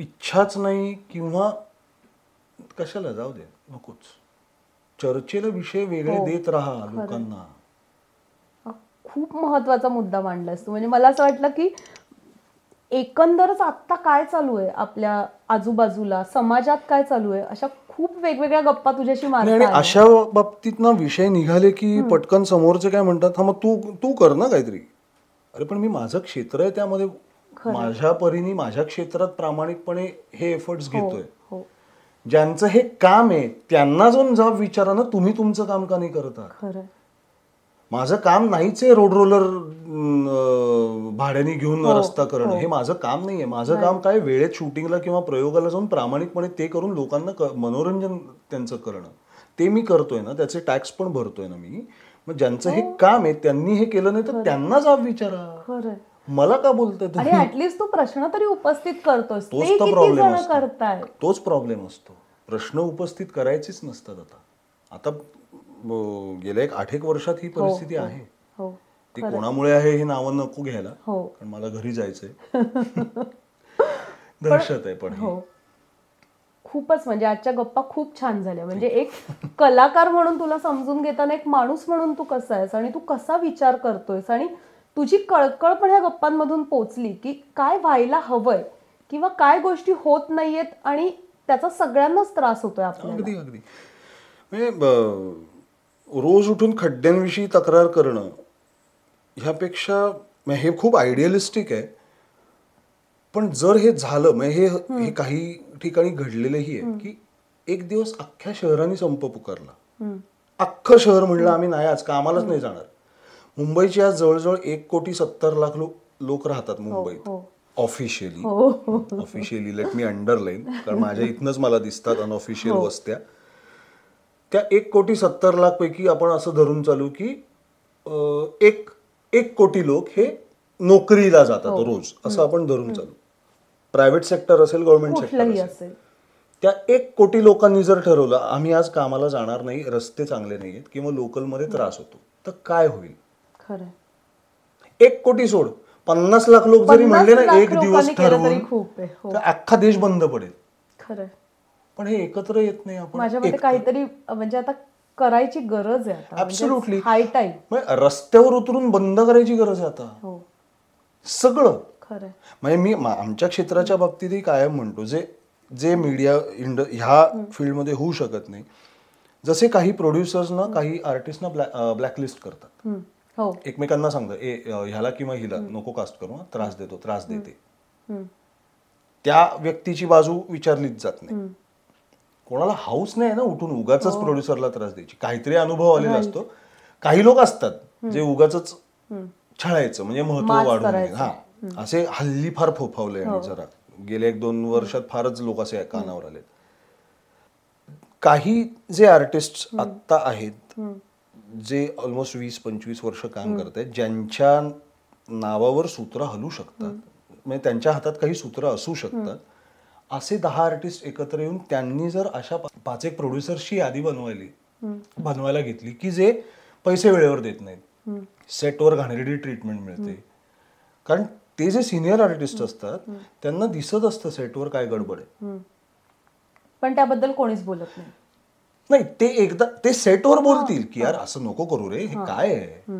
इच्छाच नाही किंवा कशाला? जाऊ दे नकोच. चर्चेला विषय वेगळे देत राहा लोकांना. हा खूप महत्त्वाचा मुद्दा मांडलास तू. म्हणजे मला असं वाटलं की एकंदरच आत्ता काय चालू आहे आपल्या आजूबाजूला? समाजात काय चालू आहे? अशा खूप वेगवेगळ्या गप्पा तुझ्याशी आणि. अशा बाबतीत ना विषय निघाले की पटकन समोरचे काय म्हणतात हा मग तू तू कर ना काहीतरी. अरे पण मी माझं क्षेत्र आहे त्यामध्ये माझ्या परीने माझ्या क्षेत्रात प्रामाणिकपणे हे एफर्ट्स घेतोय. हो. ज्यांचं हे काम आहे त्यांना जाऊन जाब विचारा ना तुम्ही तुमचं काम का नाही करता खरं. माझं काम नाहीच आहे रोड रोलर भाड्याने घेऊन रस्ता करणं. हे. माझं काम नाहीये. माझं काम काय वेळेत शूटिंगला किंवा प्रयोगाला जाऊन प्रामाणिकपणे ते करून लोकांना मनोरंजन त्यांचं करणं. ते मी करतोय ना त्याचे टॅक्स पण भरतोय ना मी. मग ज्यांचं हे काम आहे त्यांनी हे केलं नाही तर त्यांना जाब विचारा. खरं. मला का बोलताय आणि ऍटलिस्ट तू प्रश्न तरी उपस्थित करतोस. तोच ते प्रॉब्लेम करताय? तोच प्रॉब्लेम असतो. प्रश्न उपस्थित करायचेच नसतात आता. आता गेल्या एक आठ एक वर्षात ही परिस्थिती आहे. हो ती कोणामुळे आहे हे नावं नको घ्यायला हो. कारण मला घरी जायचंय. दहशत आहे पण ही. हो. खूपच म्हणजे आजच्या गप्पा खूप छान झाल्या. म्हणजे एक कलाकार म्हणून तुला समजून घेताना एक माणूस म्हणून तू कसा आहेस आणि तू कसा विचार करतोयस आणि तुझी कळकळ पण ह्या गप्पांमधून पोचली की काय व्हायला हवंय किंवा काय गोष्टी होत नाहीयेत आणि त्याचा सगळ्यांनाच त्रास होतोय आपल्याला. अगदी अगदी. म्हणजे रोज उठून खड्ड्यांविषयी तक्रार करणं ह्यापेक्षा हे खूप आयडियलिस्टिक आहे. पण जर हे झालं म्हणजे हे हे काही ठिकाणी घडलेलंही आहे की एक दिवस अख्ख्या शहराने संप पुकारला. अख्खं शहर म्हणलं आम्ही नाही आज कामालाच नाही जाणार. मुंबईची आज जवळजवळ एक कोटी सत्तर लाख लो- लोक राहतात मुंबईत. हो. ऑफिशियली हो. हो ऑफिशियली लेट मी अंडरलाईन कारण माझ्या इथनच मला दिसतात अनऑफिशियल हो. वस्त्या. त्या एक कोटी सत्तर लाख पैकी आपण असं धरून चालू की एक एक कोटी लोक हे नोकरीला जातात हो. रोज असं आपण धरून चालू. प्रायव्हेट सेक्टर असेल गव्हर्नमेंट सेक्टर असेल. त्या एक कोटी लोकांनी जर ठरवलं आम्ही आज कामाला जाणार नाही रस्ते चांगले नाही आहेत किंवा लोकलमध्ये त्रास होतो तर काय होईल? खरं एक कोटी सोड. पन्नास लाख लोक जरी म्हणले ना एक दिवस ठरवून हो. तर अख्खा देश बंद पडेल. खरं पण हे एकत्र येत नाही आपण. माझ्या मते काहीतरी म्हणजे आता करायची गरज आहे. हाय टाईम म्हणजे रस्त्यावर उतरून बंद करायची गरज आहे आता. हो. सगळं. खरं. म्हणजे मी आमच्या क्षेत्राच्या बाबतीतही कायम म्हणतो जे जे मीडिया इंड ह्या फील्डमध्ये होऊ शकत नाही जसे काही प्रोड्युसर्सना काही आर्टिस्टना ब्लॅ ब्लॅकलिस्ट करतात. एकमेकांना सांगतात ए ह्याला किंवा हिला नको कास्ट करू हं, त्रास देतो त्रास देते. त्या व्यक्तीची बाजू विचारलीच जात नाही. कोणाला हाऊस नाही ना उठून उगाच प्रोड्युसरला त्रास द्यायची. काहीतरी अनुभव आलेला असतो. काही लोक असतात जे उगाच छळायचं म्हणजे महत्त्व करायचं. हा. असे हल्ली फार फोफावले आणि जरा. गेल्या एक दोन वर्षात फारच लोक असे कानावर आले काही जे आर्टिस्ट आत्ता आहेत जे ऑलमोस्ट वीस पंचवीस वर्ष काम करत आहेत ज्यांच्या नावावर सूत्र हलू शकतात. म्हणजे त्यांच्या हातात काही सूत्र असू शकतात. असे दहा आर्टिस्ट एकत्र येऊन त्यांनी जर अशा पाच एक प्रोड्युसरची यादी बनवायली बनवायला घेतली की जे पैसे वेळेवर देत नाहीत. सेटवर घाणेरडी ट्रीटमेंट मिळते. कारण ते जे सिनियर आर्टिस्ट असतात त्यांना दिसत असतं सेटवर काय गडबड आहे. पण त्याबद्दल कोणीच बोलत नाही. नाही ते एकदा ते सेटवर बोलतील की यार असं नको करू रे हे काय आहे?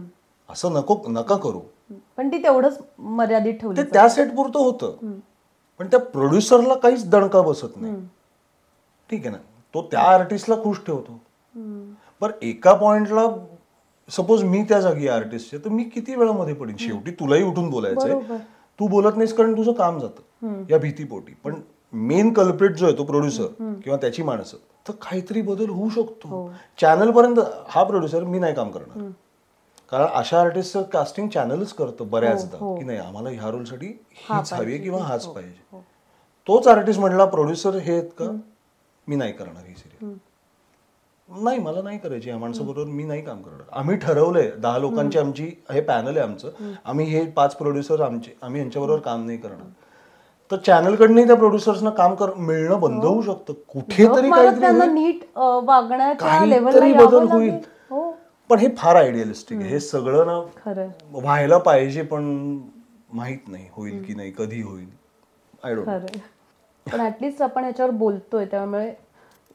असं नको नका करू. पण ती तेवढंच मर्यादित ठेवली ते त्या सेट पुरतं होतं पण त्या प्रोड्युसरला काहीच दणका बसत नाही. ठीक आहे ना? तो त्या आर्टिस्टला खुश ठेवतो. पण एका पॉइंटला सपोज मी त्या जागी आर्टिस्ट आहे तर मी किती वेळामध्ये पडेन? शेवटी तुलाही उठून बोलायचंय. तू बोलत नाहीस कारण तुझं काम जातं या भीतीपोटी. पण मेन कल्प्रिट जो आहे तो प्रोड्युसर किंवा त्याची माणसं. तर काहीतरी बदल होऊ शकतो. चॅनल पर्यंत हा प्रोड्युसर मी नाही काम करणार. कारण अशा आर्टिस्टचं कास्टिंग चॅनलच करतं बऱ्याचदा की नाही आम्हाला ह्या रोलसाठी हीच हवी किंवा हाच पाहिजे. तोच आर्टिस्ट म्हणला प्रोड्युसर हे आहेत का? मी नाही करणार ही सिरियल नाही मला नाही करायची. या माणसाबरोबर मी नाही काम करणार. आम्ही ठरवलंय दहा लोकांची आमची हे पॅनल आहे आमचं. आम्ही हे पाच प्रोड्युसर आमचे आम्ही यांच्याबरोबर काम नाही करणार. तर चॅनलकडनंही त्या प्रोड्युसर्सना काम कर मिळणं बंद होऊ शकतं. कुठेतरी काहीतरी. नीट काहीतरी बदल होईल. हो. पण हे फार आयडियलिस्टिक आहे. हे सगळं ना व्हायला पाहिजे पण माहीत नाही होईल की नाही कधी होईल. आय डोंट पण ऍटलिस्ट आपण याच्यावर बोलतोय त्यामुळे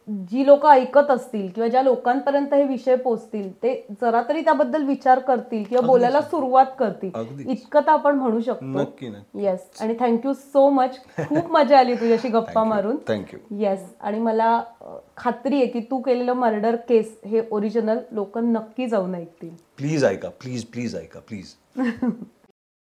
जी लोक ऐकत असतील किंवा ज्या लोकांपर्यंत हे विषय पोचतील ते जरा तरी त्याबद्दल विचार करतील किंवा बोलायला सुरुवात करतील. इतकं तर आपण म्हणू शकतो. येस आणि थँक्यू सो मच खूप मजा आली तुझ्याशी गप्पा मारून. थँक्यू येस आणि मला खात्री आहे की तू केलेलं मर्डर केस हे ओरिजिनल लोक नक्की जाऊन ऐकतील. प्लीज ऐका. प्लीज प्लीज ऐका. प्लीज